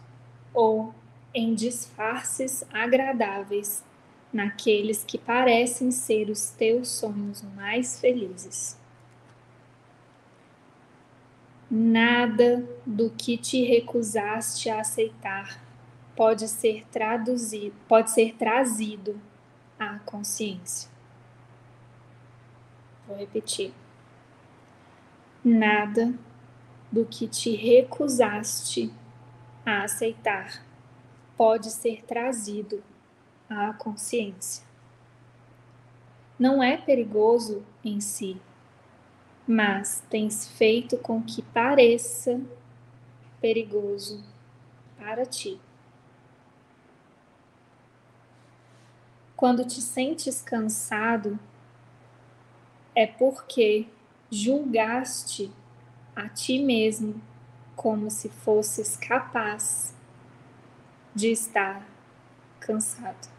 ou em disfarces agradáveis, naqueles que parecem ser os teus sonhos mais felizes. Nada do que te recusaste a aceitar pode ser traduzido, pode ser trazido à consciência. Vou repetir nada do que te recusaste a aceitar pode ser trazido à consciência. Não é perigoso em si, mas tens feito com que pareça perigoso para ti. Quando te sentes cansado, é porque julgaste a ti mesmo como se fosses capaz de estar cansado.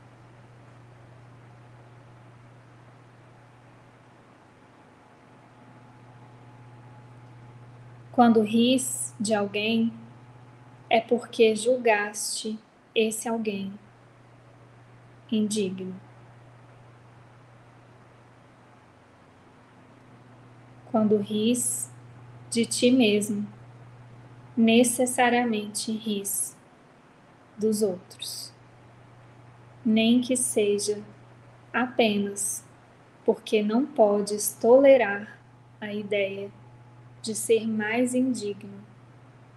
Quando ris de alguém, é porque julgaste esse alguém indigno. Quando ris de ti mesmo, necessariamente ris dos outros, nem que seja apenas porque não podes tolerar a ideia de ser mais indigno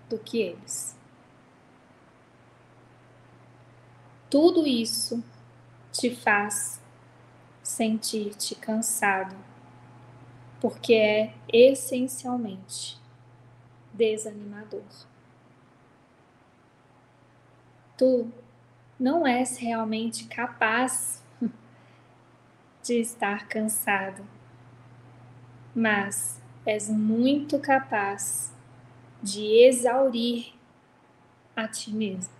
do que eles. Tudo isso te faz sentir-te cansado, porque é essencialmente desanimador. Tu não és realmente capaz [LAUGHS] de estar cansado, mas és muito capaz de exaurir a ti mesmo.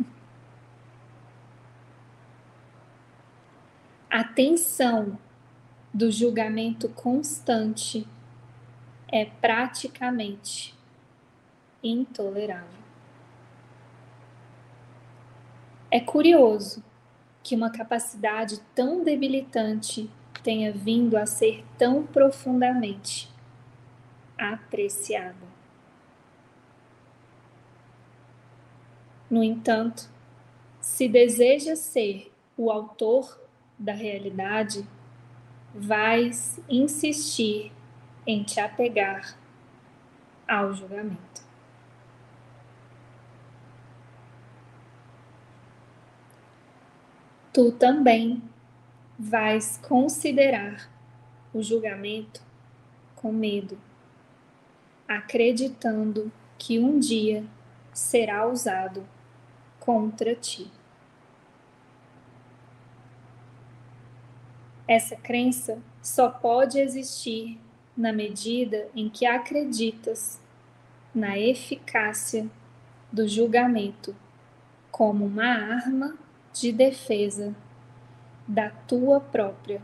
[LAUGHS] A tensão do julgamento constante é praticamente intolerável. É curioso que uma capacidade tão debilitante tenha vindo a ser tão profundamente apreciada. No entanto, se deseja ser o autor da realidade, vais insistir em te apegar ao julgamento. Tu também vais considerar o julgamento com medo, acreditando que um dia será usado contra ti. Essa crença só pode existir na medida em que acreditas na eficácia do julgamento como uma arma de defesa da tua própria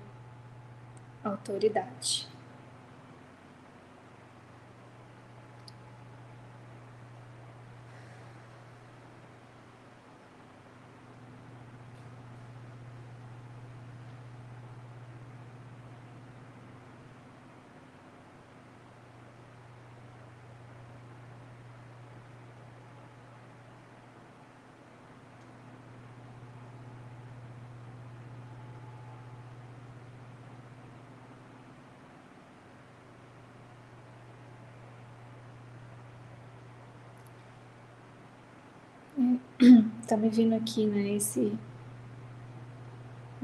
autoridade. Tá me vindo aqui, né? Esse,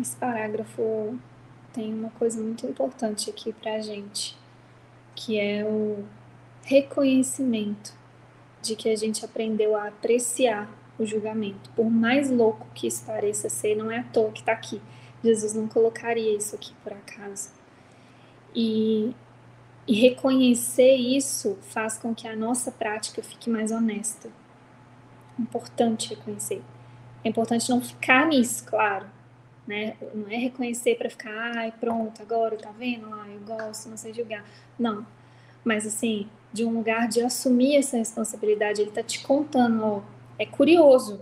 esse parágrafo tem uma coisa muito importante aqui pra gente, que é o reconhecimento de que a gente aprendeu a apreciar o julgamento. Por mais louco que isso pareça ser, não é à toa que está aqui. Jesus não colocaria isso aqui por acaso. E, e reconhecer isso faz com que a nossa prática fique mais honesta importante reconhecer. É importante não ficar nisso, claro. Né? Não é reconhecer para ficar, ai, pronto, agora tá vendo? Ah, eu gosto, não sei julgar. Não. Mas assim, de um lugar de assumir essa responsabilidade, ele tá te contando, ó, é curioso.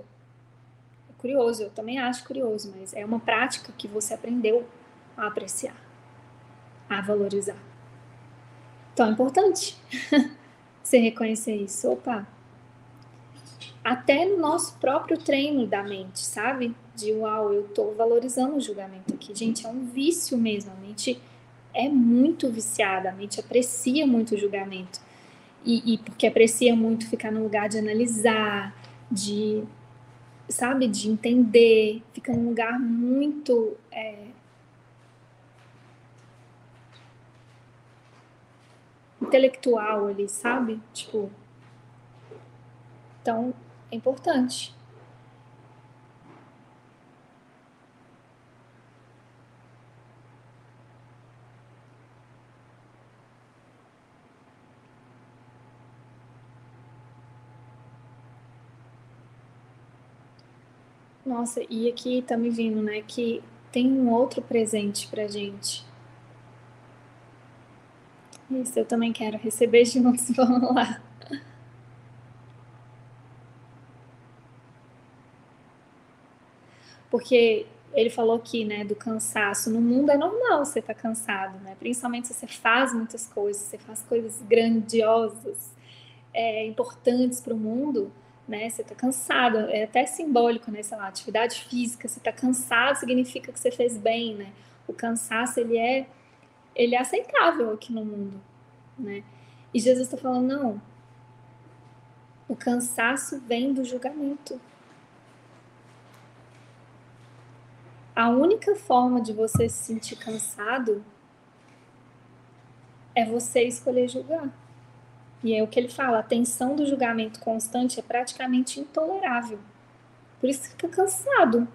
É curioso, eu também acho curioso, mas é uma prática que você aprendeu a apreciar, a valorizar. Então é importante [LAUGHS] você reconhecer isso. Opa, até no nosso próprio treino da mente, sabe? De uau, eu tô valorizando o julgamento aqui. Gente, é um vício mesmo. A mente é muito viciada, a mente aprecia muito o julgamento. E, e porque aprecia muito ficar no lugar de analisar, de, sabe, de entender, fica num lugar muito. É, intelectual ali, sabe? Tipo. Então, é importante. Nossa, e aqui tá me vindo, né, que tem um outro presente pra gente. Isso eu também quero receber [LAUGHS] juntos, vamos lá. Porque ele falou aqui, né, do cansaço. No mundo é normal você estar tá cansado, né? Principalmente se você faz muitas coisas, você faz coisas grandiosas, é, importantes para o mundo, né? Você está cansado, é até simbólico, né? Sei lá, atividade física, você está cansado significa que você fez bem, né? O cansaço, ele é, ele é aceitável aqui no mundo, né? E Jesus está falando, não, o cansaço vem do julgamento. A única forma de você se sentir cansado é você escolher julgar. E é o que ele fala, a tensão do julgamento constante é praticamente intolerável. Por isso fica cansado.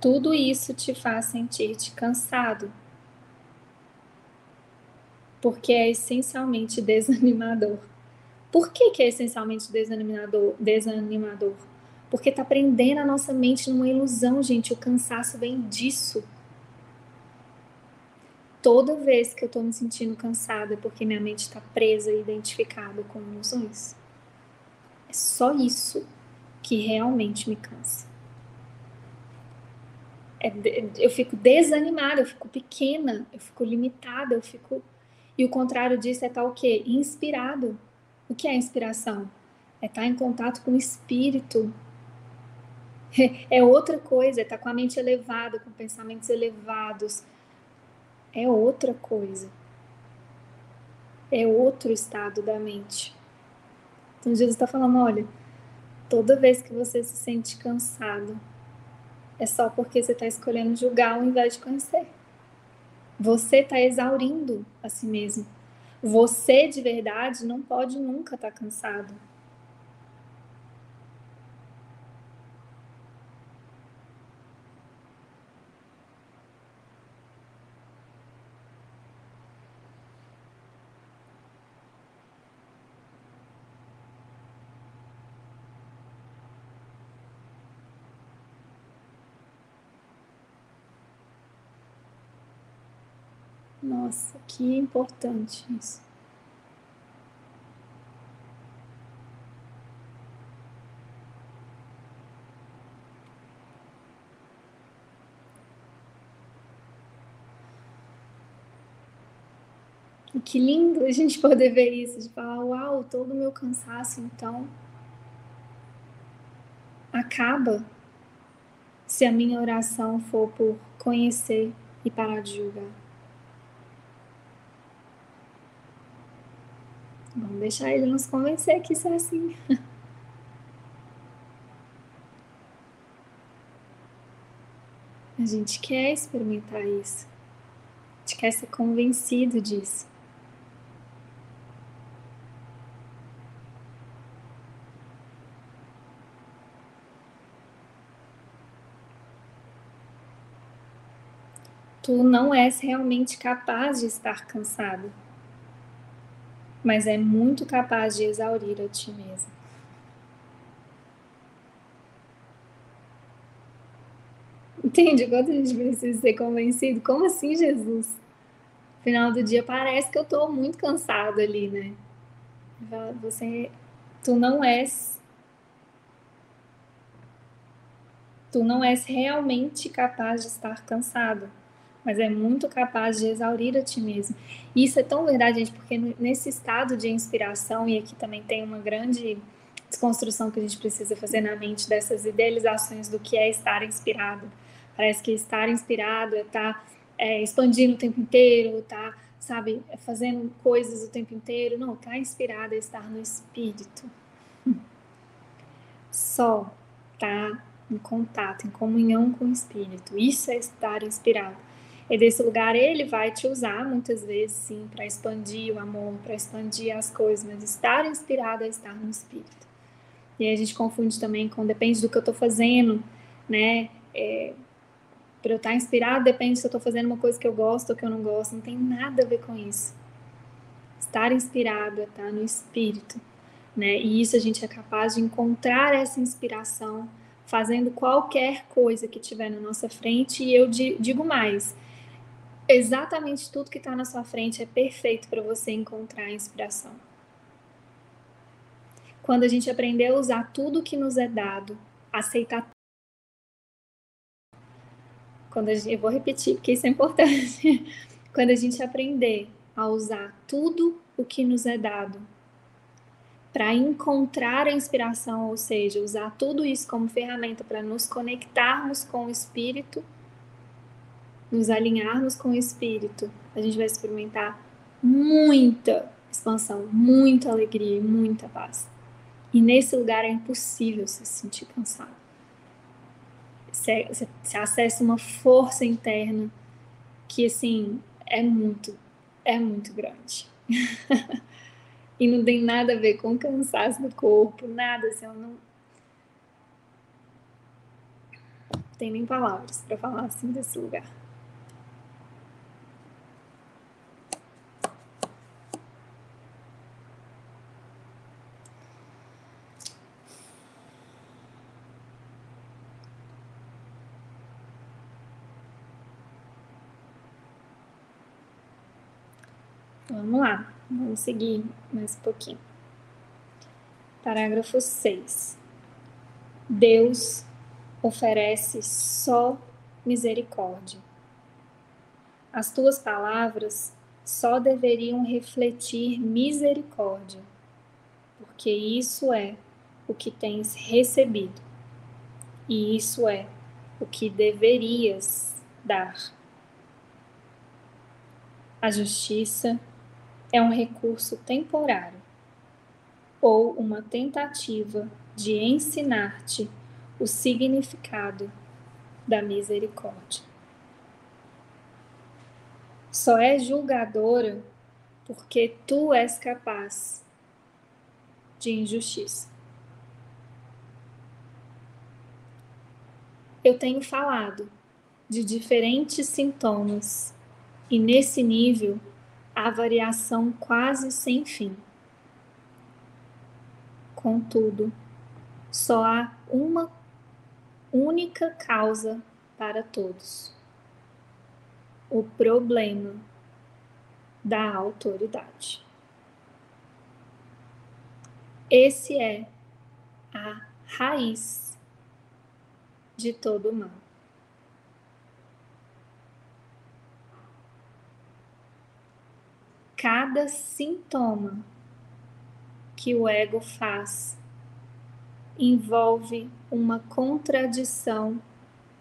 Tudo isso te faz sentir-te cansado. Porque é essencialmente desanimador. Por que, que é essencialmente desanimador? desanimador? Porque está prendendo a nossa mente numa ilusão, gente. O cansaço vem disso. Toda vez que eu estou me sentindo cansada é porque minha mente está presa e identificada com ilusões. É só isso que realmente me cansa. É, eu fico desanimada, eu fico pequena, eu fico limitada, eu fico. E o contrário disso é estar tá o quê? Inspirado. O que é inspiração? É estar em contato com o espírito. [LAUGHS] É outra coisa, é estar com a mente elevada, com pensamentos elevados. É outra coisa. É outro estado da mente. Então Jesus está falando: olha, toda vez que você se sente cansado, é só porque você está escolhendo julgar ao invés de conhecer. Você está exaurindo a si mesmo. Você de verdade não pode nunca estar tá cansado. Nossa, que importante isso. Que lindo a gente poder ver isso, de falar, uau, todo o meu cansaço, então, acaba se a minha oração for por conhecer e parar de julgar. Vamos deixar ele nos convencer que isso é assim. A gente quer experimentar isso. A gente quer ser convencido disso. Tu não és realmente capaz de estar cansado mas é muito capaz de exaurir a ti mesmo. Entende? Quando a gente precisa ser convencido, como assim, Jesus? Final do dia parece que eu estou muito cansado ali, né? Você, tu não és, tu não és realmente capaz de estar cansado mas é muito capaz de exaurir a ti mesmo. E isso é tão verdade, gente, porque nesse estado de inspiração, e aqui também tem uma grande desconstrução que a gente precisa fazer na mente dessas idealizações do que é estar inspirado. Parece que estar inspirado é estar tá, é, expandindo o tempo inteiro, tá, sabe, fazendo coisas o tempo inteiro. Não, estar tá inspirado é estar no espírito. Só tá em contato, em comunhão com o espírito. Isso é estar inspirado. E desse lugar ele vai te usar muitas vezes, sim, para expandir o amor, para expandir as coisas, mas estar inspirado é estar no espírito. E aí a gente confunde também com depende do que eu estou fazendo, né? É, para eu estar inspirado depende se eu estou fazendo uma coisa que eu gosto ou que eu não gosto, não tem nada a ver com isso. Estar inspirado é estar no espírito, né? E isso a gente é capaz de encontrar essa inspiração fazendo qualquer coisa que tiver na nossa frente. E eu digo mais: exatamente tudo que está na sua frente é perfeito para você encontrar inspiração. Quando a gente aprender a usar tudo que nos é dado, aceitar. Quando gente, eu vou repetir, porque isso é importante. [LAUGHS] Quando a gente aprender a usar tudo o que nos é dado para encontrar a inspiração, ou seja, usar tudo isso como ferramenta para nos conectarmos com o espírito, nos alinharmos com o espírito, a gente vai experimentar muita expansão, muita alegria e muita paz. E nesse lugar é impossível se sentir cansado. Você, você acessa uma força interna que, assim, é muito, é muito grande. [LAUGHS] e não tem nada a ver com cansaço do corpo, nada, assim, eu não. Tem nem palavras para falar assim desse lugar. Vamos lá, vamos seguir mais um pouquinho. Parágrafo 6. Deus oferece só misericórdia. As tuas palavras só deveriam refletir misericórdia, porque isso é o que tens recebido, e isso é o que deverias dar. A justiça é um recurso temporário ou uma tentativa de ensinar-te o significado da misericórdia. Só é julgadora porque tu és capaz de injustiça. Eu tenho falado de diferentes sintomas e nesse nível a variação quase sem fim. Contudo, só há uma única causa para todos: o problema da autoridade. Esse é a raiz de todo mal. Cada sintoma que o ego faz envolve uma contradição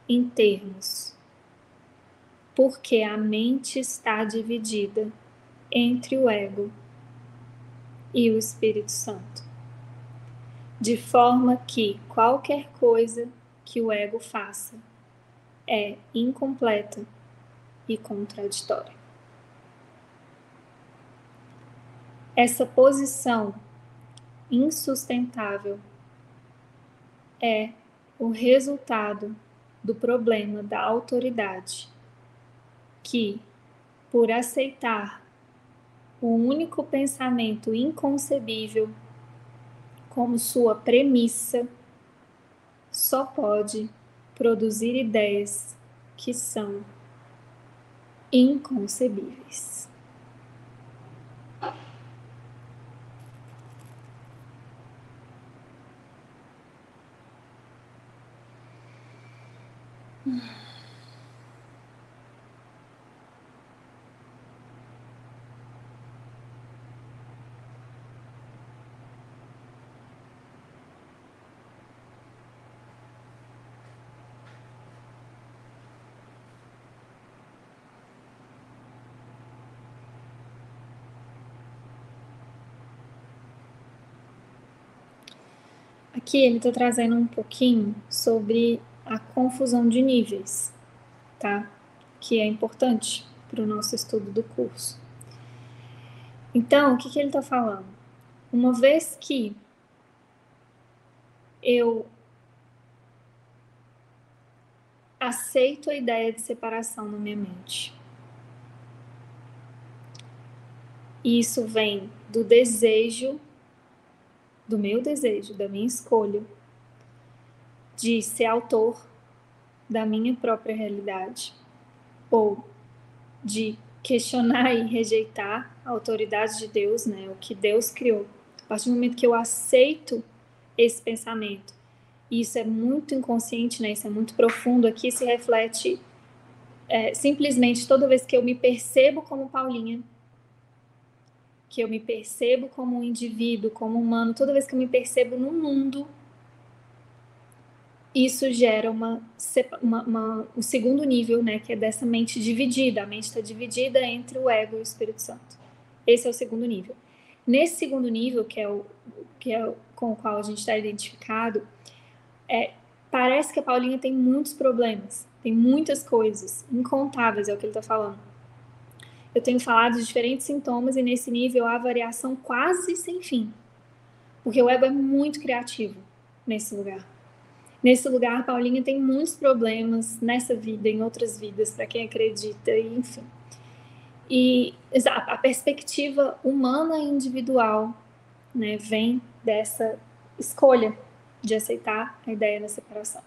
em termos, porque a mente está dividida entre o ego e o Espírito Santo, de forma que qualquer coisa que o ego faça é incompleta e contraditória. Essa posição insustentável é o resultado do problema da autoridade, que, por aceitar o único pensamento inconcebível como sua premissa, só pode produzir ideias que são inconcebíveis. Aqui ele está trazendo um pouquinho sobre a confusão de níveis, tá? Que é importante para o nosso estudo do curso. Então, o que, que ele está falando? Uma vez que eu aceito a ideia de separação na minha mente E isso vem do desejo, do meu desejo, da minha escolha, de ser autor da minha própria realidade, ou de questionar e rejeitar a autoridade de Deus, né, o que Deus criou. A partir do momento que eu aceito esse pensamento, e isso é muito inconsciente, né, isso é muito profundo, aqui se reflete é, simplesmente toda vez que eu me percebo como Paulinha, que eu me percebo como um indivíduo, como humano, toda vez que eu me percebo no mundo, isso gera uma, uma, uma, o segundo nível, né, que é dessa mente dividida. A mente está dividida entre o ego e o Espírito Santo. Esse é o segundo nível. Nesse segundo nível, que é o que é com o qual a gente está identificado, é, parece que a Paulinha tem muitos problemas, tem muitas coisas, incontáveis, é o que ele está falando. Eu tenho falado de diferentes sintomas e nesse nível há variação quase sem fim, porque o ego é muito criativo nesse lugar. Nesse lugar, Paulinha tem muitos problemas nessa vida, em outras vidas, para quem acredita, e enfim. E a perspectiva humana e individual né, vem dessa escolha de aceitar a ideia da separação.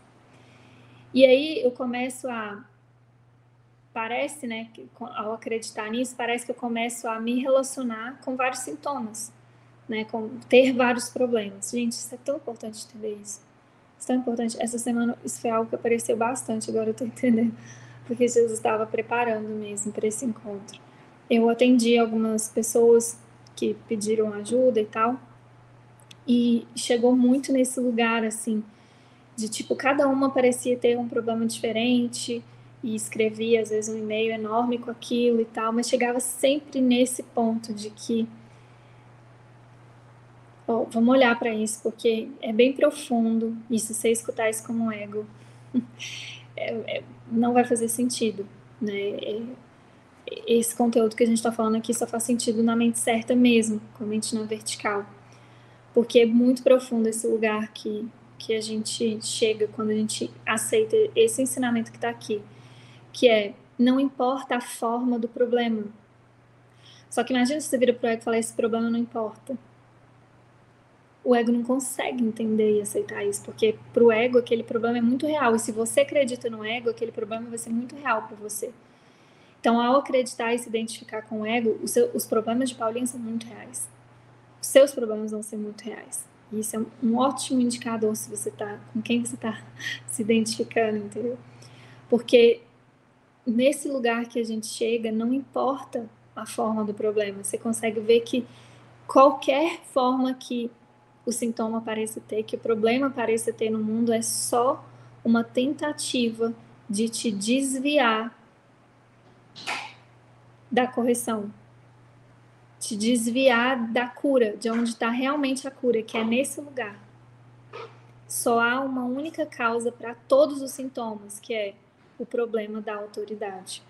E aí eu começo a parece, né, que ao acreditar nisso, parece que eu começo a me relacionar com vários sintomas, né, com ter vários problemas. Gente, isso é tão importante entender isso. Isso é tão importante. Essa semana isso foi algo que apareceu bastante, agora eu tô [LAUGHS] entendendo, porque Jesus estava preparando mesmo para esse encontro. Eu atendi algumas pessoas que pediram ajuda e tal, e chegou muito nesse lugar, assim, de tipo, cada uma parecia ter um problema diferente e escrevia, às vezes, um e-mail enorme com aquilo e tal, mas chegava sempre nesse ponto de que. Oh, vamos olhar para isso, porque é bem profundo, se você escutar isso como ego, [LAUGHS] é, é, não vai fazer sentido, né? É, esse conteúdo que a gente está falando aqui só faz sentido na mente certa mesmo, com a mente na vertical porque é muito profundo esse lugar que, que a gente chega quando a gente aceita esse ensinamento que está aqui, que é não importa a forma do problema. Só que imagina se você vira pro ego e fala, esse problema não importa. O ego não consegue entender e aceitar isso, porque pro ego aquele problema é muito real. E se você acredita no ego, aquele problema vai ser muito real para você. Então, ao acreditar e se identificar com o ego, os, os problemas de Paulinho são muito reais os seus problemas vão ser muito reais. E isso é um ótimo indicador se você tá com quem você está [LAUGHS] se identificando, entendeu? Porque nesse lugar que a gente chega, não importa a forma do problema, você consegue ver que qualquer forma que o sintoma pareça ter, que o problema pareça ter no mundo, é só uma tentativa de te desviar da correção, te desviar da cura, de onde está realmente a cura, que é nesse lugar. Só há uma única causa para todos os sintomas, que é o problema da autoridade.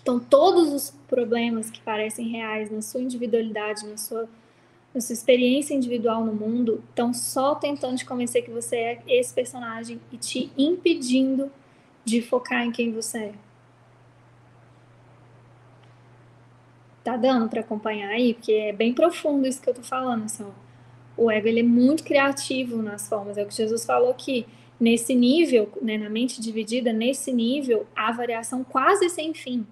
Então, todos os problemas que parecem reais na sua individualidade, na sua, na sua experiência individual no mundo, estão só tentando te convencer que você é esse personagem e te impedindo de focar em quem você é. Tá dando para acompanhar aí? Porque é bem profundo isso que eu tô falando, assim. O ego, ele é muito criativo nas formas, é o que Jesus falou aqui. Nesse nível, né, na mente dividida, nesse nível, há variação quase sem fim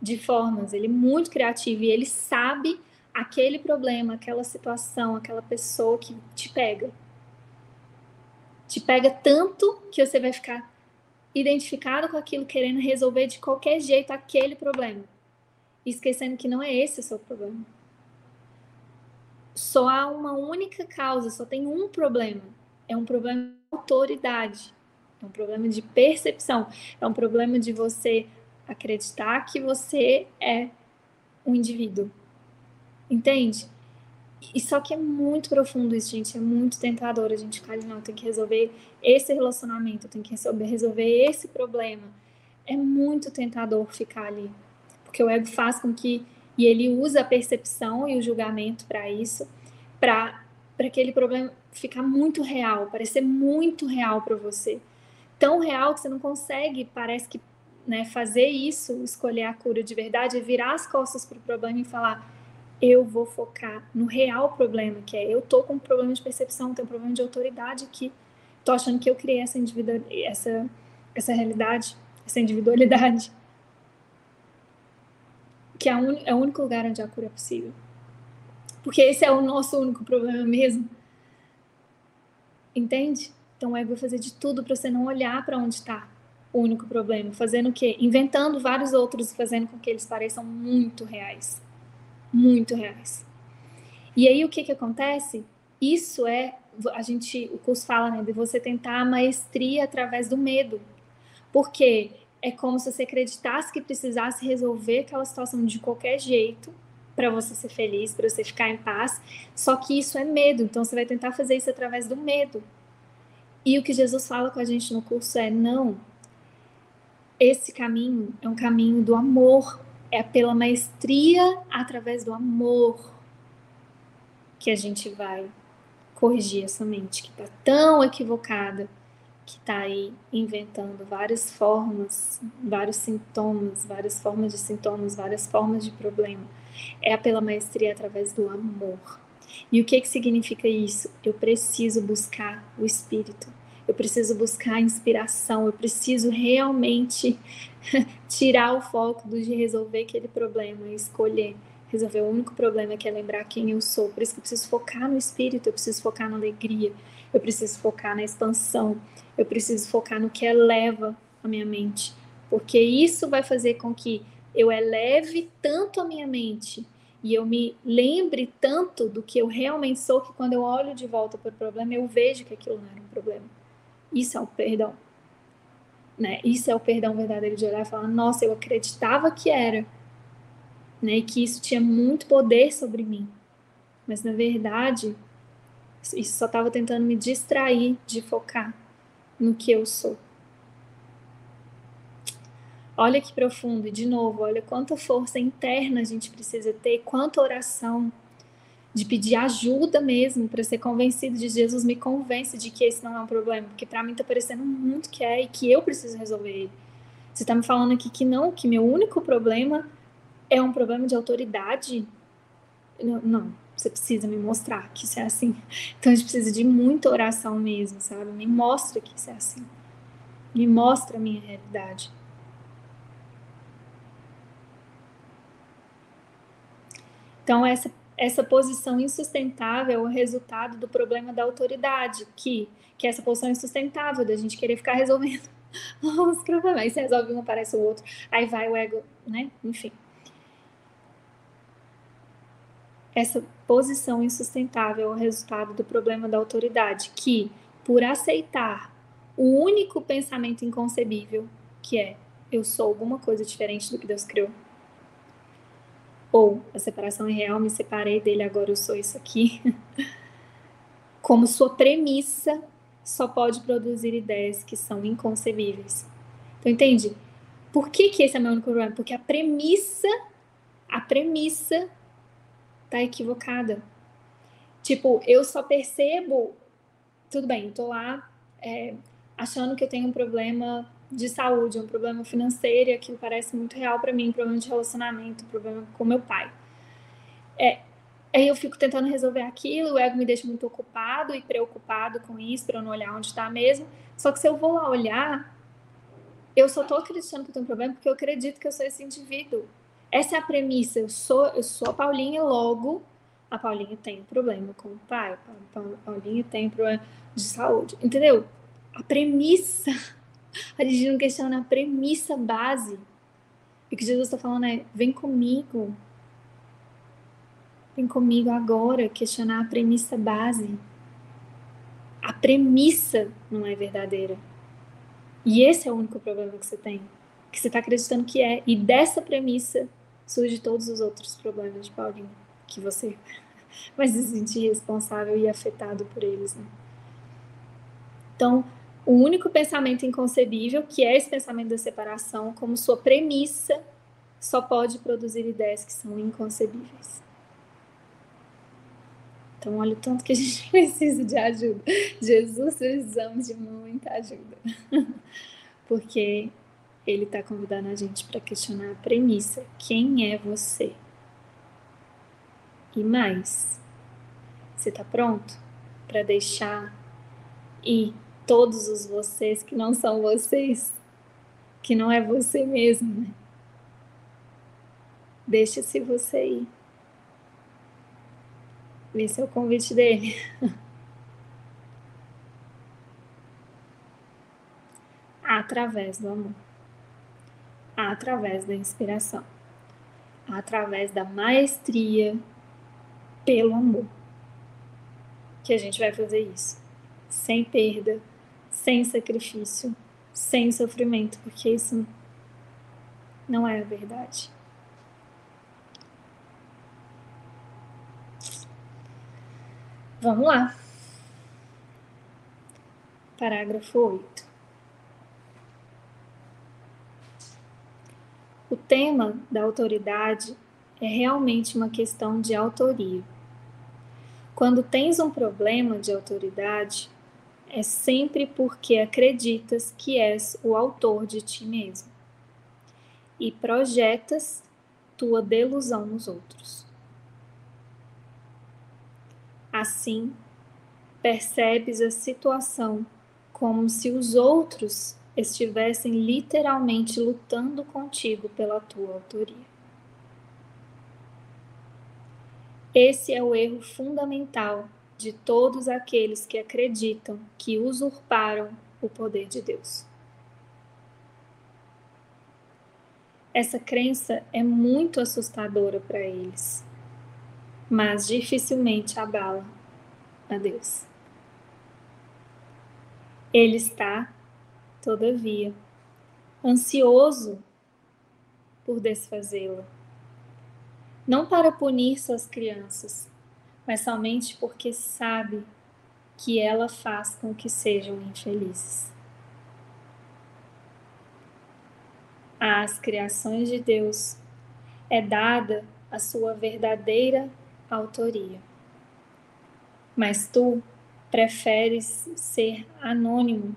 de formas. Ele é muito criativo e ele sabe aquele problema, aquela situação, aquela pessoa que te pega. Te pega tanto que você vai ficar identificado com aquilo, querendo resolver de qualquer jeito aquele problema esquecendo que não é esse o seu problema. Só há uma única causa, só tem um problema. É um problema de autoridade. É um problema de percepção. É um problema de você acreditar que você é um indivíduo. Entende? E só que é muito profundo isso, gente. É muito tentador a gente ficar ali, não, tem que resolver esse relacionamento, tem que resolver, resolver esse problema. É muito tentador ficar ali porque o ego faz com que e ele usa a percepção e o julgamento para isso, para para aquele problema ficar muito real, parecer muito real para você, tão real que você não consegue, parece que né, fazer isso, escolher a cura de verdade, é virar as costas para o problema e falar eu vou focar no real problema, que é eu tô com um problema de percepção, tenho um problema de autoridade aqui. Tô achando que eu criei essa essa essa realidade, essa individualidade. Que é, un, é o único lugar onde a cura é possível. Porque esse é o nosso único problema mesmo. Entende? Então o ego vai fazer de tudo para você não olhar para onde está o único problema, fazendo o quê? Inventando vários outros e fazendo com que eles pareçam muito reais muito reais. E aí o que que acontece? Isso é a gente, o curso fala, né, de você tentar a maestria através do medo. Porque é como se você acreditasse que precisasse resolver aquela situação de qualquer jeito para você ser feliz, para você ficar em paz. Só que isso é medo, então você vai tentar fazer isso através do medo. E o que Jesus fala com a gente no curso é: não, esse caminho é um caminho do amor, é pela maestria através do amor que a gente vai corrigir essa mente que está tão equivocada, que está aí inventando várias formas, vários sintomas, várias formas de sintomas, várias formas de problema. É pela maestria através do amor. E o que, que significa isso? Eu preciso buscar o Espírito eu preciso buscar inspiração, eu preciso realmente [LAUGHS] tirar o foco do de resolver aquele problema e escolher resolver o único problema que é lembrar quem eu sou. Por isso que eu preciso focar no espírito, eu preciso focar na alegria, eu preciso focar na expansão, eu preciso focar no que eleva a minha mente, porque isso vai fazer com que eu eleve tanto a minha mente e eu me lembre tanto do que eu realmente sou que quando eu olho de volta para o problema eu vejo que aquilo não era um problema. Isso é o perdão. Né? Isso é o perdão verdadeiro de olhar e falar: nossa, eu acreditava que era, né? E que isso tinha muito poder sobre mim. Mas na verdade, isso só estava tentando me distrair de focar no que eu sou. Olha que profundo, e de novo, olha quanta força interna a gente precisa ter, quanta oração, de pedir ajuda mesmo para ser convencido de Jesus me convence de que esse não é um problema, porque para mim tá parecendo muito que é e que eu preciso resolver ele. Você tá me falando aqui que não, que meu único problema é um problema de autoridade? Não, não, você precisa me mostrar que isso é assim. [LAUGHS] Então a gente precisa de muita oração mesmo, sabe? Me mostra que isso é assim. Me mostra a minha realidade. Então essa essa posição insustentável é o resultado do problema da autoridade, que, que é essa posição insustentável da gente querer ficar [LAUGHS] resolvendo os problemas. Aí você resolve um, aparece o outro, aí vai o ego, né? Enfim. Essa posição insustentável é o resultado do problema da autoridade, que, por aceitar o único pensamento inconcebível, que é eu sou alguma coisa diferente do que Deus criou, ou a separação é real, me separei dele, agora eu sou isso aqui, [LAUGHS] como sua premissa, só pode produzir ideias que são inconcebíveis. Então, entende? Por que, que esse é meu único problema? Porque a premissa, a premissa tá equivocada. Tipo, eu só percebo, tudo bem, eu tô lá é, achando que eu tenho um problema de saúde, um problema financeiro, e aquilo parece muito real para mim, um problema de relacionamento, um problema com meu pai. É, aí eu fico tentando resolver aquilo, o ego me deixa muito ocupado e preocupado com isso, para eu não olhar onde está mesmo. Só que se eu vou lá olhar, eu só estou acreditando que eu tenho um problema porque eu acredito que eu sou esse indivíduo. Essa é a premissa. Eu sou, eu sou a Paulinha, logo a Paulinha tem um problema com o pai, a Paulinha tem um problema de saúde. Entendeu? A premissa a gente não questiona a premissa base. E o que Jesus está falando é: vem comigo. Vem comigo agora questionar a premissa base. A premissa não é verdadeira. E esse é o único problema que você tem. Que você está acreditando que é. E dessa premissa surge todos os outros problemas de Paulinho. Que você [LAUGHS] vai se sentir responsável e afetado por eles. Né? Então, o único pensamento inconcebível, que é esse pensamento da separação, como sua premissa, só pode produzir ideias que são inconcebíveis. Então, olha o tanto que a gente [LAUGHS] precisa de ajuda. Jesus, precisamos de muita ajuda. [LAUGHS] Porque ele está convidando a gente para questionar a premissa: quem é você? e mais. Você está pronto para deixar ir todos os vocês que não são vocês, que não é você mesmo, né? Deixa-se você ir. Esse é o convite dele. [LAUGHS] através do amor, através da inspiração, através da maestria pelo amor. Que a gente vai fazer isso sem perda, sem sacrifício, sem sofrimento, porque isso não é a verdade. Vamos lá. Parágrafo 8. O tema da autoridade é realmente uma questão de autoria. Quando tens um problema de autoridade, é sempre porque acreditas que és o autor de ti mesmo e projetas tua delusão nos outros. Assim, percebes a situação como se os outros estivessem literalmente lutando contigo pela tua autoria. Esse é o erro fundamental de todos aqueles que acreditam que usurparam o poder de Deus. Essa crença é muito assustadora para eles, mas dificilmente abala a Deus. Ele está todavia, ansioso por desfazê-la. Não para punir suas crianças, mas somente porque sabe que ela faz com que sejam infelizes. Às criações de Deus é dada a sua verdadeira autoria. Mas tu preferes ser anônimo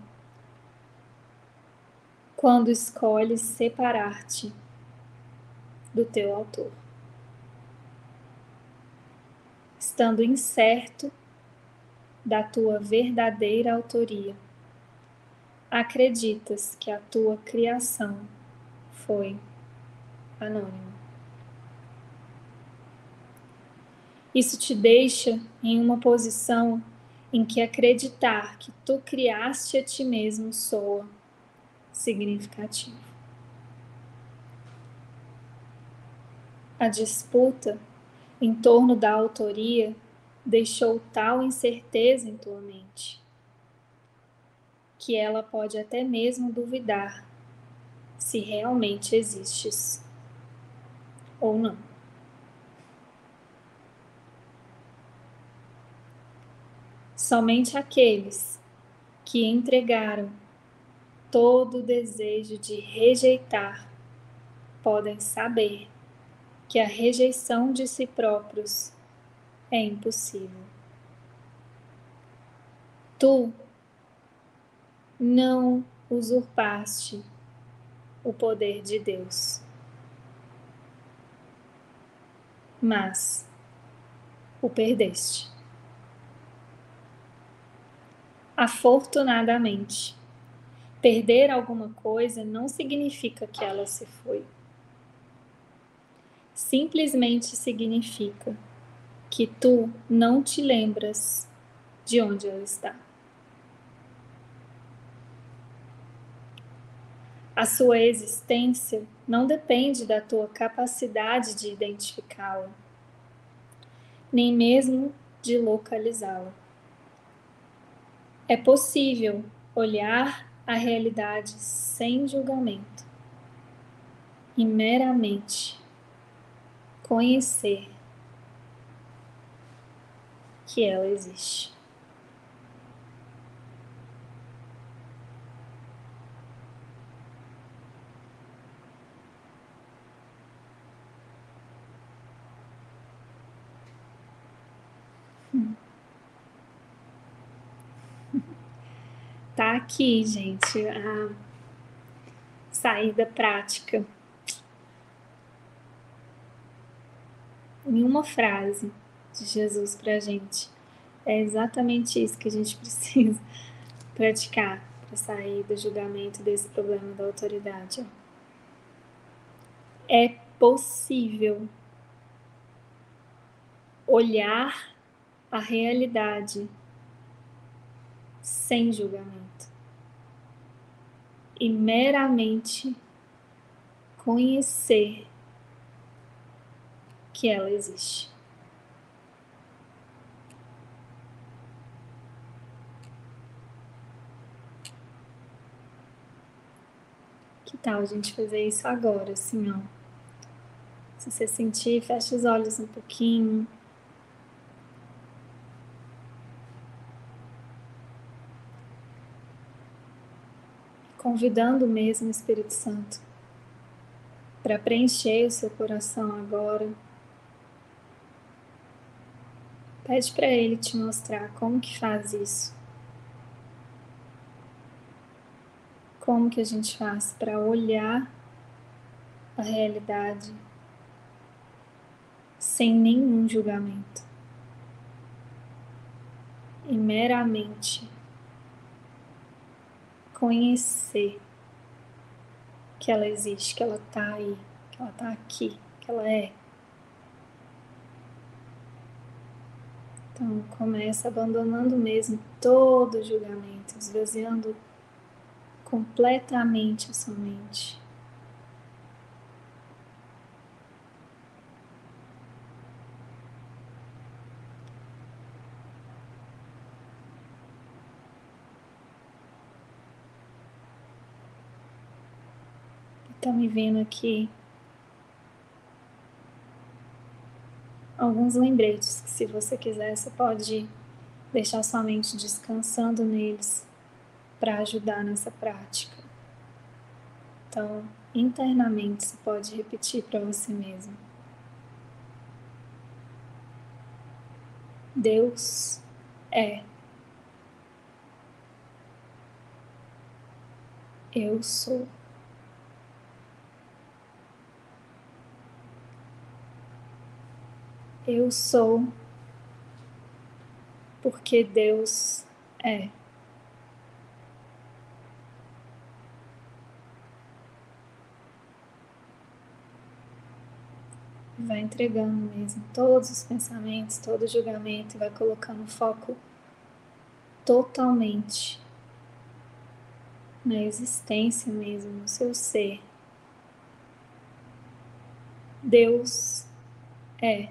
quando escolhes separar-te do teu autor. Estando incerto da tua verdadeira autoria, acreditas que a tua criação foi anônima. Isso te deixa em uma posição em que acreditar que tu criaste a ti mesmo soa significativo. A disputa em torno da autoria deixou tal incerteza em tua mente que ela pode até mesmo duvidar se realmente existes ou não. Somente aqueles que entregaram todo o desejo de rejeitar, podem saber que a rejeição de si próprios é impossível. Tu não usurpaste o poder de Deus, mas o perdeste. Afortunadamente, Perder alguma coisa não significa que ela se foi. Simplesmente significa que tu não te lembras de onde ela está. A sua existência não depende da tua capacidade de identificá-la, nem mesmo de localizá-la. É possível olhar a realidade sem julgamento e meramente conhecer que ela existe. tá aqui, gente, a saída prática. Em uma frase, de Jesus para a gente. É exatamente isso que a gente [LAUGHS] precisa praticar para sair do julgamento desse problema da autoridade. É possível olhar a realidade sem julgamento e meramente conhecer que ela existe. Que tal a gente fazer isso agora, assim, ó? Se você sentir, fecha os olhos um pouquinho. Convidando mesmo o Espírito Santo para preencher o seu coração agora. Pede para ele te mostrar como que faz isso. Como que a gente faz para olhar a realidade sem nenhum julgamento e meramente conhecer que ela existe, que ela está aí, que ela está aqui, que ela é. Então começa abandonando mesmo todo julgamento, esvaziando completamente a sua mente. Tá me vendo aqui alguns lembretes que, se você quiser, você pode deixar sua mente descansando neles para ajudar nessa prática. Então, internamente, você pode repetir para você mesmo: Deus é. Eu sou. Eu sou porque Deus é. Vai entregando mesmo todos os pensamentos, todo o julgamento e vai colocando foco totalmente na existência mesmo, no seu ser. Deus é.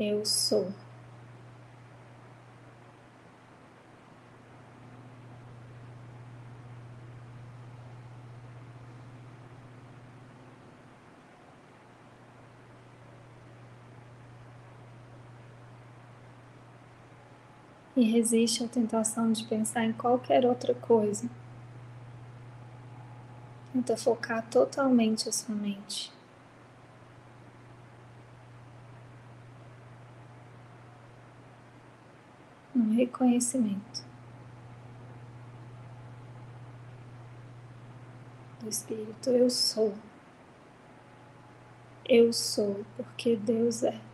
Eu sou. E resiste à tentação de pensar em qualquer outra coisa. Tenta focar totalmente a sua mente. Reconhecimento do Espírito. Eu sou. Eu sou porque Deus é.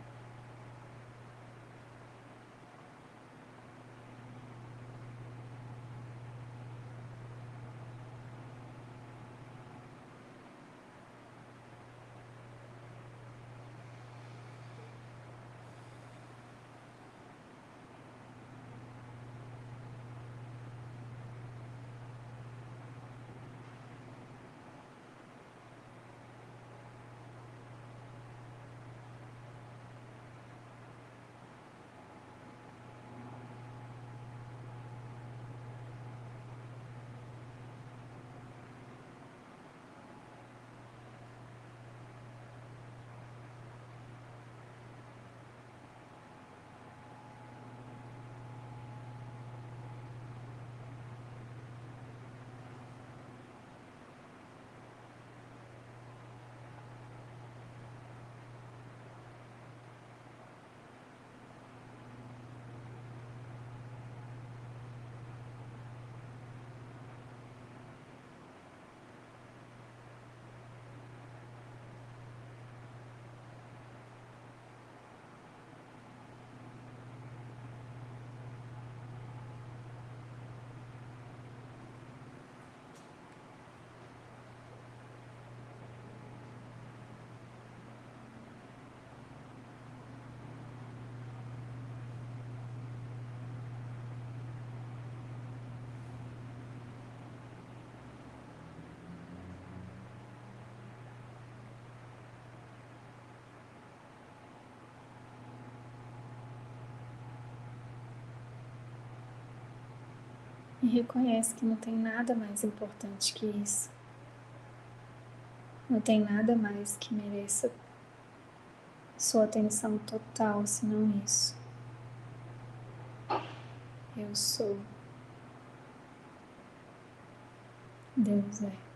E reconhece que não tem nada mais importante que isso. Não tem nada mais que mereça sua atenção total senão isso. Eu sou. Deus é.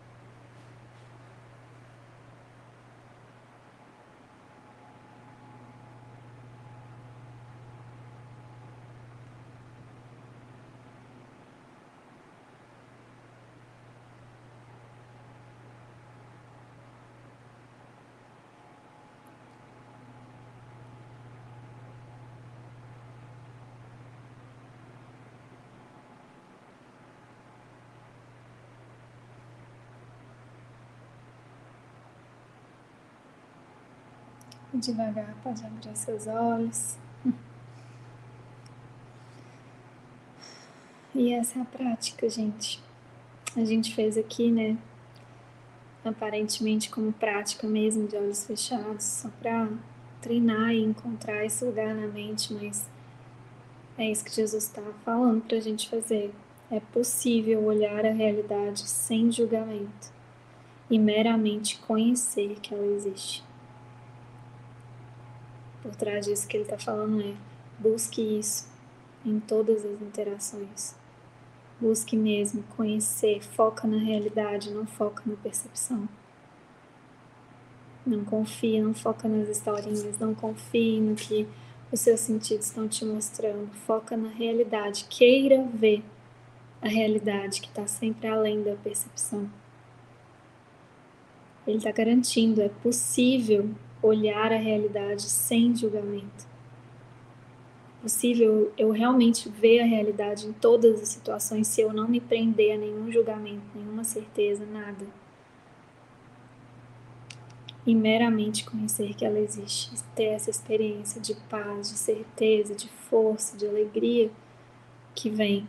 Devagar pode abrir seus olhos. E essa é a prática, gente. A gente fez aqui, né? Aparentemente como prática mesmo, de olhos fechados, só para treinar e encontrar esse lugar na mente, mas é isso que Jesus está falando para a gente fazer. É possível olhar a realidade sem julgamento e meramente conhecer que ela existe por trás disso que ele está falando é busque isso em todas as interações. Busque mesmo conhecer, foca na realidade, não foca na percepção. Não confie, não foca nas historinhas, não confie no que os seus sentidos estão te mostrando. Foca na realidade. Queira ver a realidade que está sempre além da percepção. Ele está garantindo, é possível olhar a realidade sem julgamento. Possível eu realmente ver a realidade em todas as situações se eu não me prender a nenhum julgamento, nenhuma certeza, nada. E meramente conhecer que ela existe, ter essa experiência de paz, de certeza, de força, de alegria que vem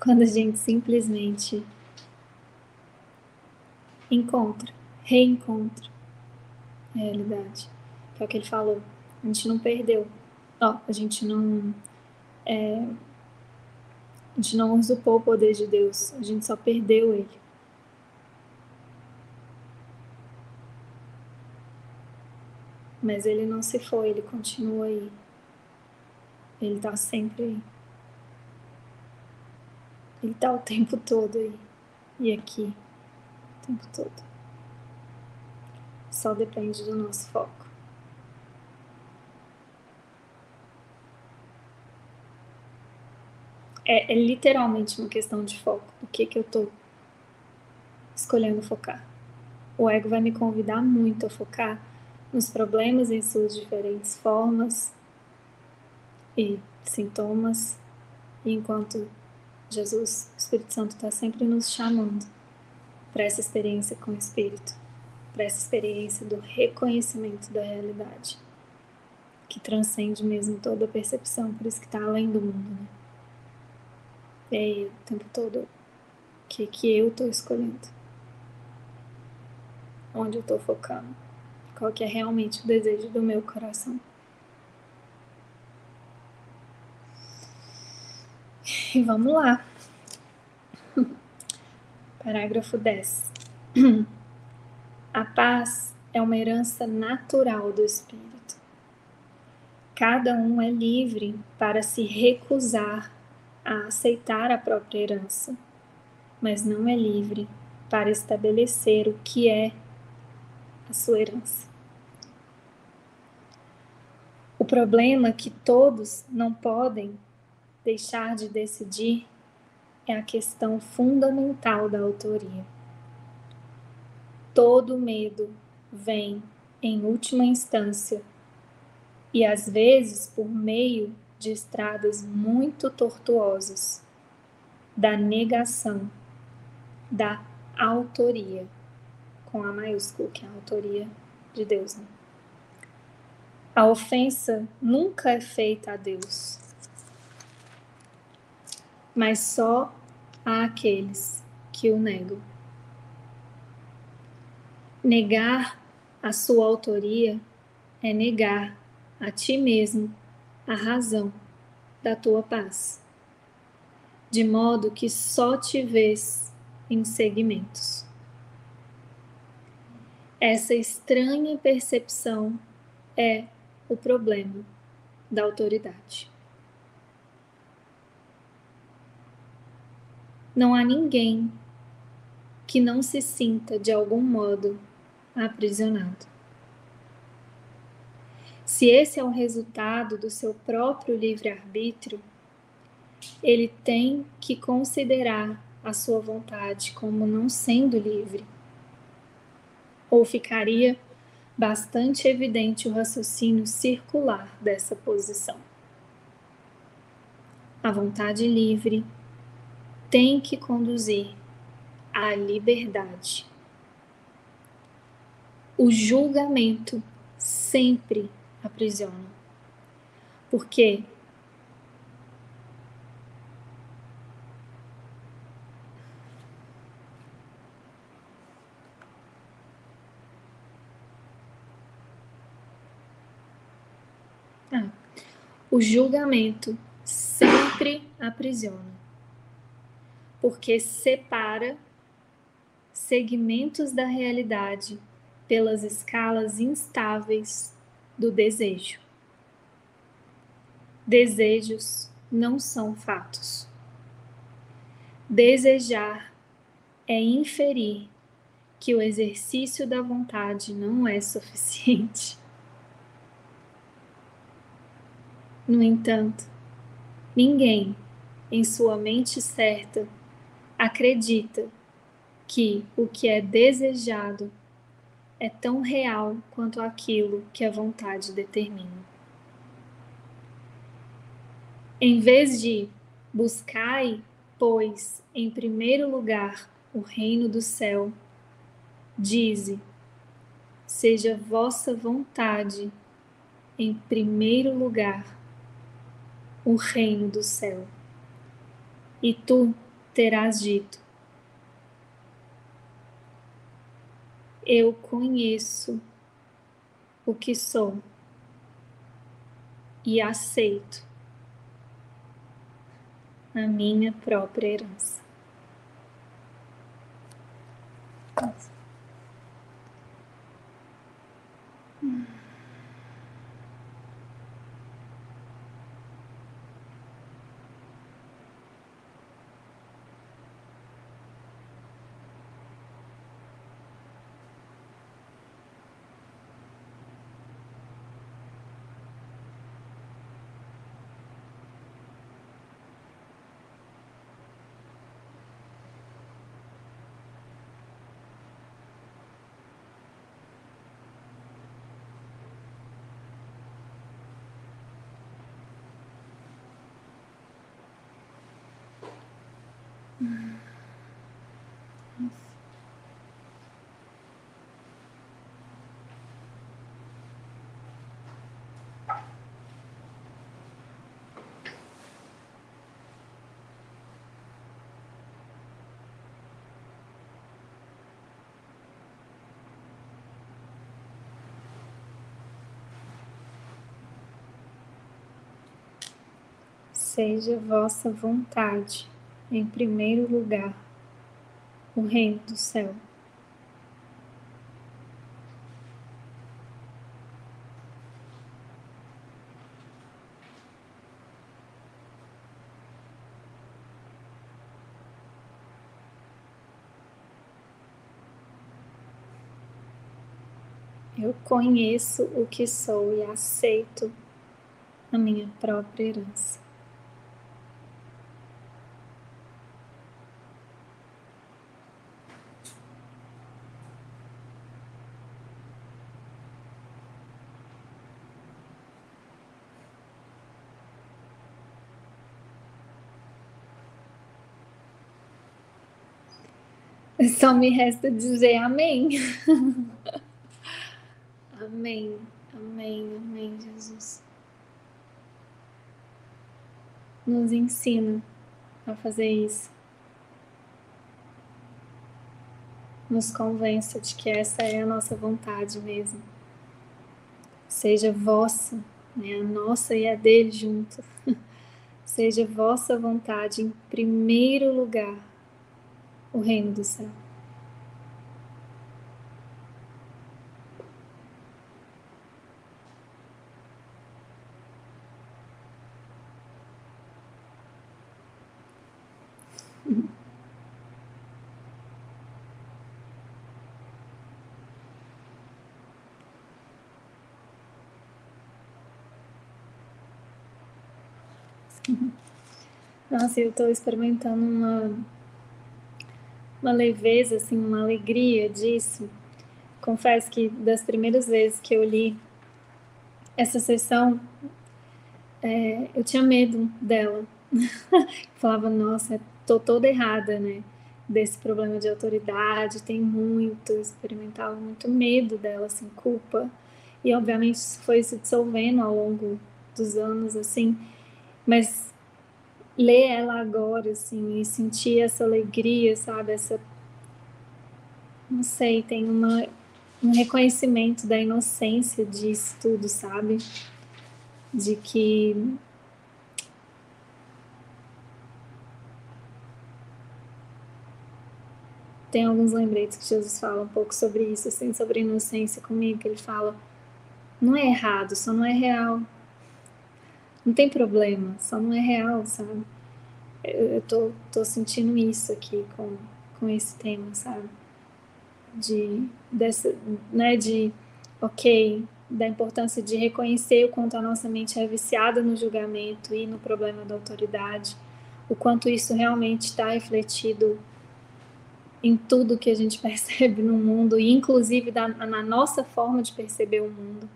quando a gente simplesmente encontra, reencontra realidade. Que é o que ele falou. A gente não perdeu. Ó, a gente não. É, a gente não usurpou o poder de Deus. A gente só perdeu ele. Mas ele não se foi, ele continua aí. Ele tá sempre aí. Ele tá o tempo todo aí. E aqui. O tempo todo só depende do nosso foco. É, é literalmente uma questão de foco. O que que eu tô escolhendo focar? O ego vai me convidar muito a focar nos problemas em suas diferentes formas e sintomas, enquanto Jesus, o Espírito Santo, está sempre nos chamando para essa experiência com o Espírito para essa experiência do reconhecimento da realidade, que transcende mesmo toda a percepção, por isso que está além do mundo, né? E aí, o tempo todo, o que, que eu estou escolhendo? Onde eu estou focando? Qual que é realmente o desejo do meu coração? E vamos lá. [LAUGHS] Parágrafo 10. [CLEARS THROAT] A paz é uma herança natural do espírito. Cada um é livre para se recusar a aceitar a própria herança, mas não é livre para estabelecer o que é a sua herança. O problema que todos não podem deixar de decidir é a questão fundamental da autoria todo medo vem, em última instância, e às vezes por meio de estradas muito tortuosas, da negação, da autoria, com a maiúsculo, que é a autoria de Deus. Né? A ofensa nunca é feita a Deus, mas só a aqueles que o negam. Negar a sua autoria é negar a ti mesmo a razão da tua paz. de modo que só te vês em segmentos. Essa estranha percepção é o problema da autoridade. Não há ninguém que não se sinta de algum modo aprisionado. Se esse é o resultado do seu próprio livre-arbítrio, ele tem que considerar a sua vontade como não sendo livre. Ou ficaria bastante evidente o raciocínio circular dessa posição. A vontade livre tem que conduzir à liberdade. O julgamento sempre aprisiona. Porque ah, o julgamento sempre aprisiona porque separa segmentos da realidade pelas escalas instáveis do desejo. Desejos não são fatos. Desejar é inferir que o exercício da vontade não é suficiente. No entanto, ninguém, em sua mente certa, acredita que o que é desejado é tão real quanto aquilo que a vontade determina. Em vez de buscai, pois, em primeiro lugar o reino do céu, dize: seja vossa vontade em primeiro lugar o reino do céu. E tu terás dito: Eu conheço o que sou e aceito a minha própria herança. Seja vossa vontade, em primeiro lugar, o reino do céu. Eu conheço o que sou e aceito a minha própria herança. Só me resta dizer amém. [LAUGHS] amém, amém, amém, Jesus. Nos ensina a fazer isso. Nos convença de que essa é a nossa vontade mesmo. Seja vossa, né, a nossa e a dele junto. [LAUGHS] Seja vossa vontade em primeiro lugar o reino do céu. Nossa, eu estou experimentando uma, uma leveza, assim, uma alegria disso. Confesso que das primeiras vezes que eu li essa sessão, é, eu tinha medo dela. [LAUGHS] Falava, nossa, tô toda errada, né? Desse problema de autoridade, tem muito, experimentava muito medo dela, assim, culpa. E obviamente isso foi se dissolvendo ao longo dos anos, assim. Mas ler ela agora, assim, e sentir essa alegria, sabe? Essa. Não sei, tem uma, um reconhecimento da inocência disso tudo, sabe? De que. Tem alguns lembretes que Jesus fala um pouco sobre isso, assim, sobre inocência comigo, que ele fala: não é errado, só não é real. Não tem problema, só não é real, sabe? Eu, eu tô, tô sentindo isso aqui com, com esse tema, sabe? De, dessa, né, de, ok, da importância de reconhecer o quanto a nossa mente é viciada no julgamento e no problema da autoridade, o quanto isso realmente está refletido em tudo que a gente [LAUGHS] percebe no mundo, e inclusive da, na nossa forma de perceber o mundo.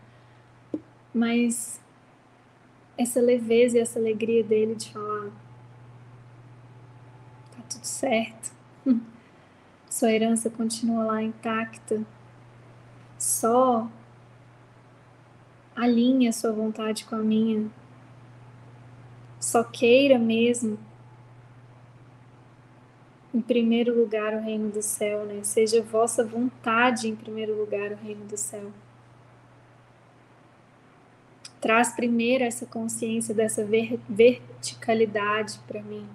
Mas essa leveza e essa alegria dele de falar: tá tudo certo, [LAUGHS] sua herança continua lá intacta, só alinhe a sua vontade com a minha, só queira mesmo. Em primeiro lugar, o reino do céu, né? Seja vossa vontade em primeiro lugar, o reino do céu traz primeiro essa consciência dessa ver verticalidade para mim.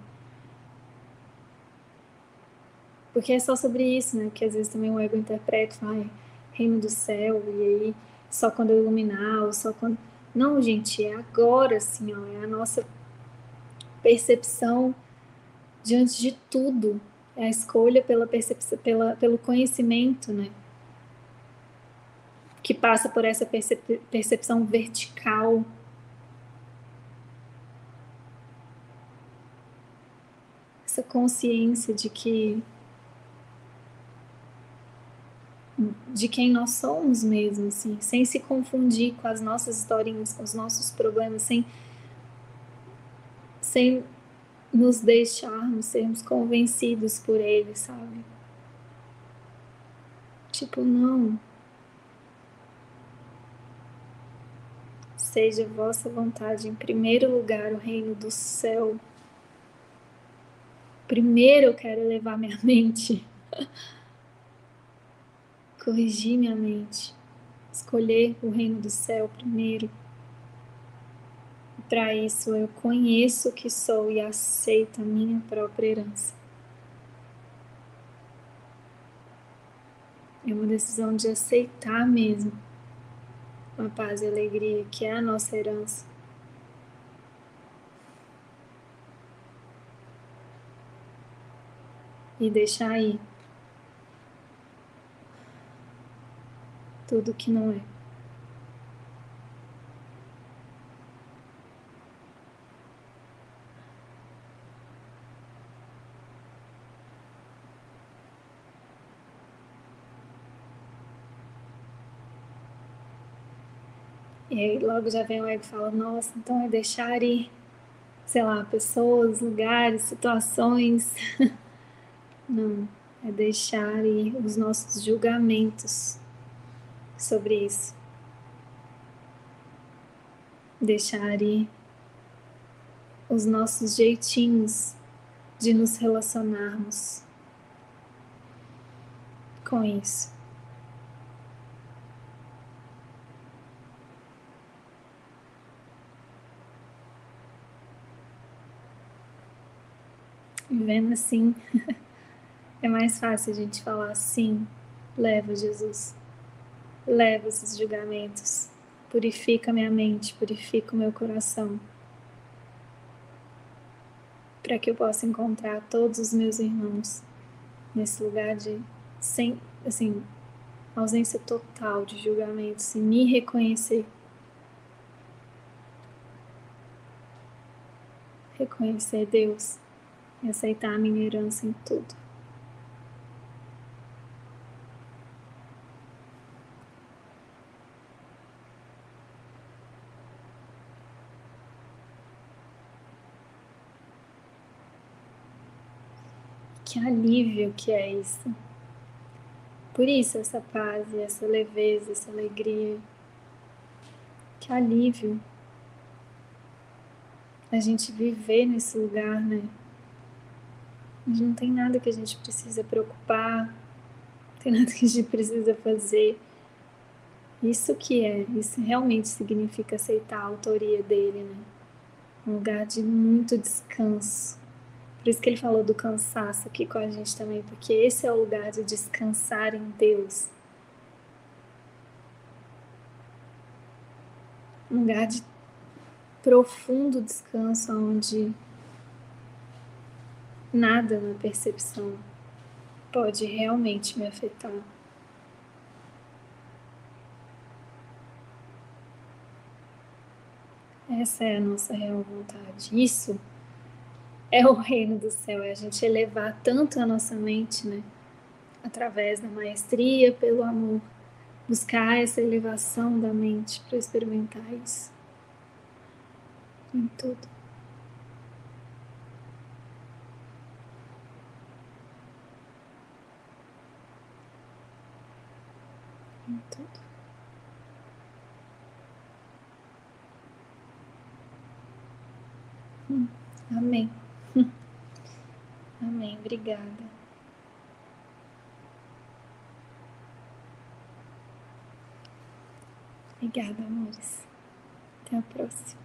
Porque é só sobre isso, né? Que às vezes também o ego interpreta, fala, reino do céu, e aí só quando eu iluminar, ou só quando. Não, gente, é agora, assim, ó, é a nossa percepção diante de tudo. É a escolha pela percepção, pela, pelo conhecimento, né? Que passa por essa percep percepção vertical. Essa consciência de que de quem nós somos mesmo, assim, sem se confundir com as nossas historinhas, com os nossos problemas, sem, sem nos deixarmos sermos convencidos por eles, sabe? Tipo, não, seja vossa vontade em primeiro lugar o reino do céu. Primeiro eu quero elevar minha [LAUGHS] mente, corrigir minha mente, escolher o reino do céu primeiro. Para isso eu conheço o que sou e aceito a minha própria herança. É uma decisão de aceitar mesmo a paz e alegria que é a nossa herança. E deixar aí tudo que não é. E aí logo já vem o ego e fala, nossa, então é deixar ir, sei lá, pessoas, lugares, situações. [LAUGHS] Não, é deixar ir os nossos julgamentos sobre isso. Deixar ir os nossos jeitinhos de nos relacionarmos com isso. Vendo assim, [LAUGHS] é mais fácil a gente falar sim, leva Jesus, leva esses julgamentos, purifica minha mente, purifica o meu coração, para que eu possa encontrar todos os meus irmãos nesse lugar de sem, assim, ausência total de julgamentos e me reconhecer. Reconhecer Deus e aceitar a minha herança em tudo. Que alívio que é isso. Por isso, essa paz essa leveza, essa alegria. Que alívio a gente viver nesse lugar, né? Não tem nada que a gente precisa preocupar, não tem nada que a gente precisa fazer. Isso que é, isso realmente significa aceitar a autoria dele, né? Um lugar de muito descanso por isso que ele falou do cansaço aqui com a gente também, porque esse é o lugar de descansar em Deus. Um lugar de profundo descanso onde nada na percepção pode realmente me afetar. Essa é a nossa real vontade. Isso é o reino do céu, é a gente elevar tanto a nossa mente, né? Através da maestria, pelo amor, buscar essa elevação da mente para experimentar isso em tudo. Em tudo. Hum, amém. [LAUGHS] Amém. Obrigada. Obrigada, amores. Até a próxima.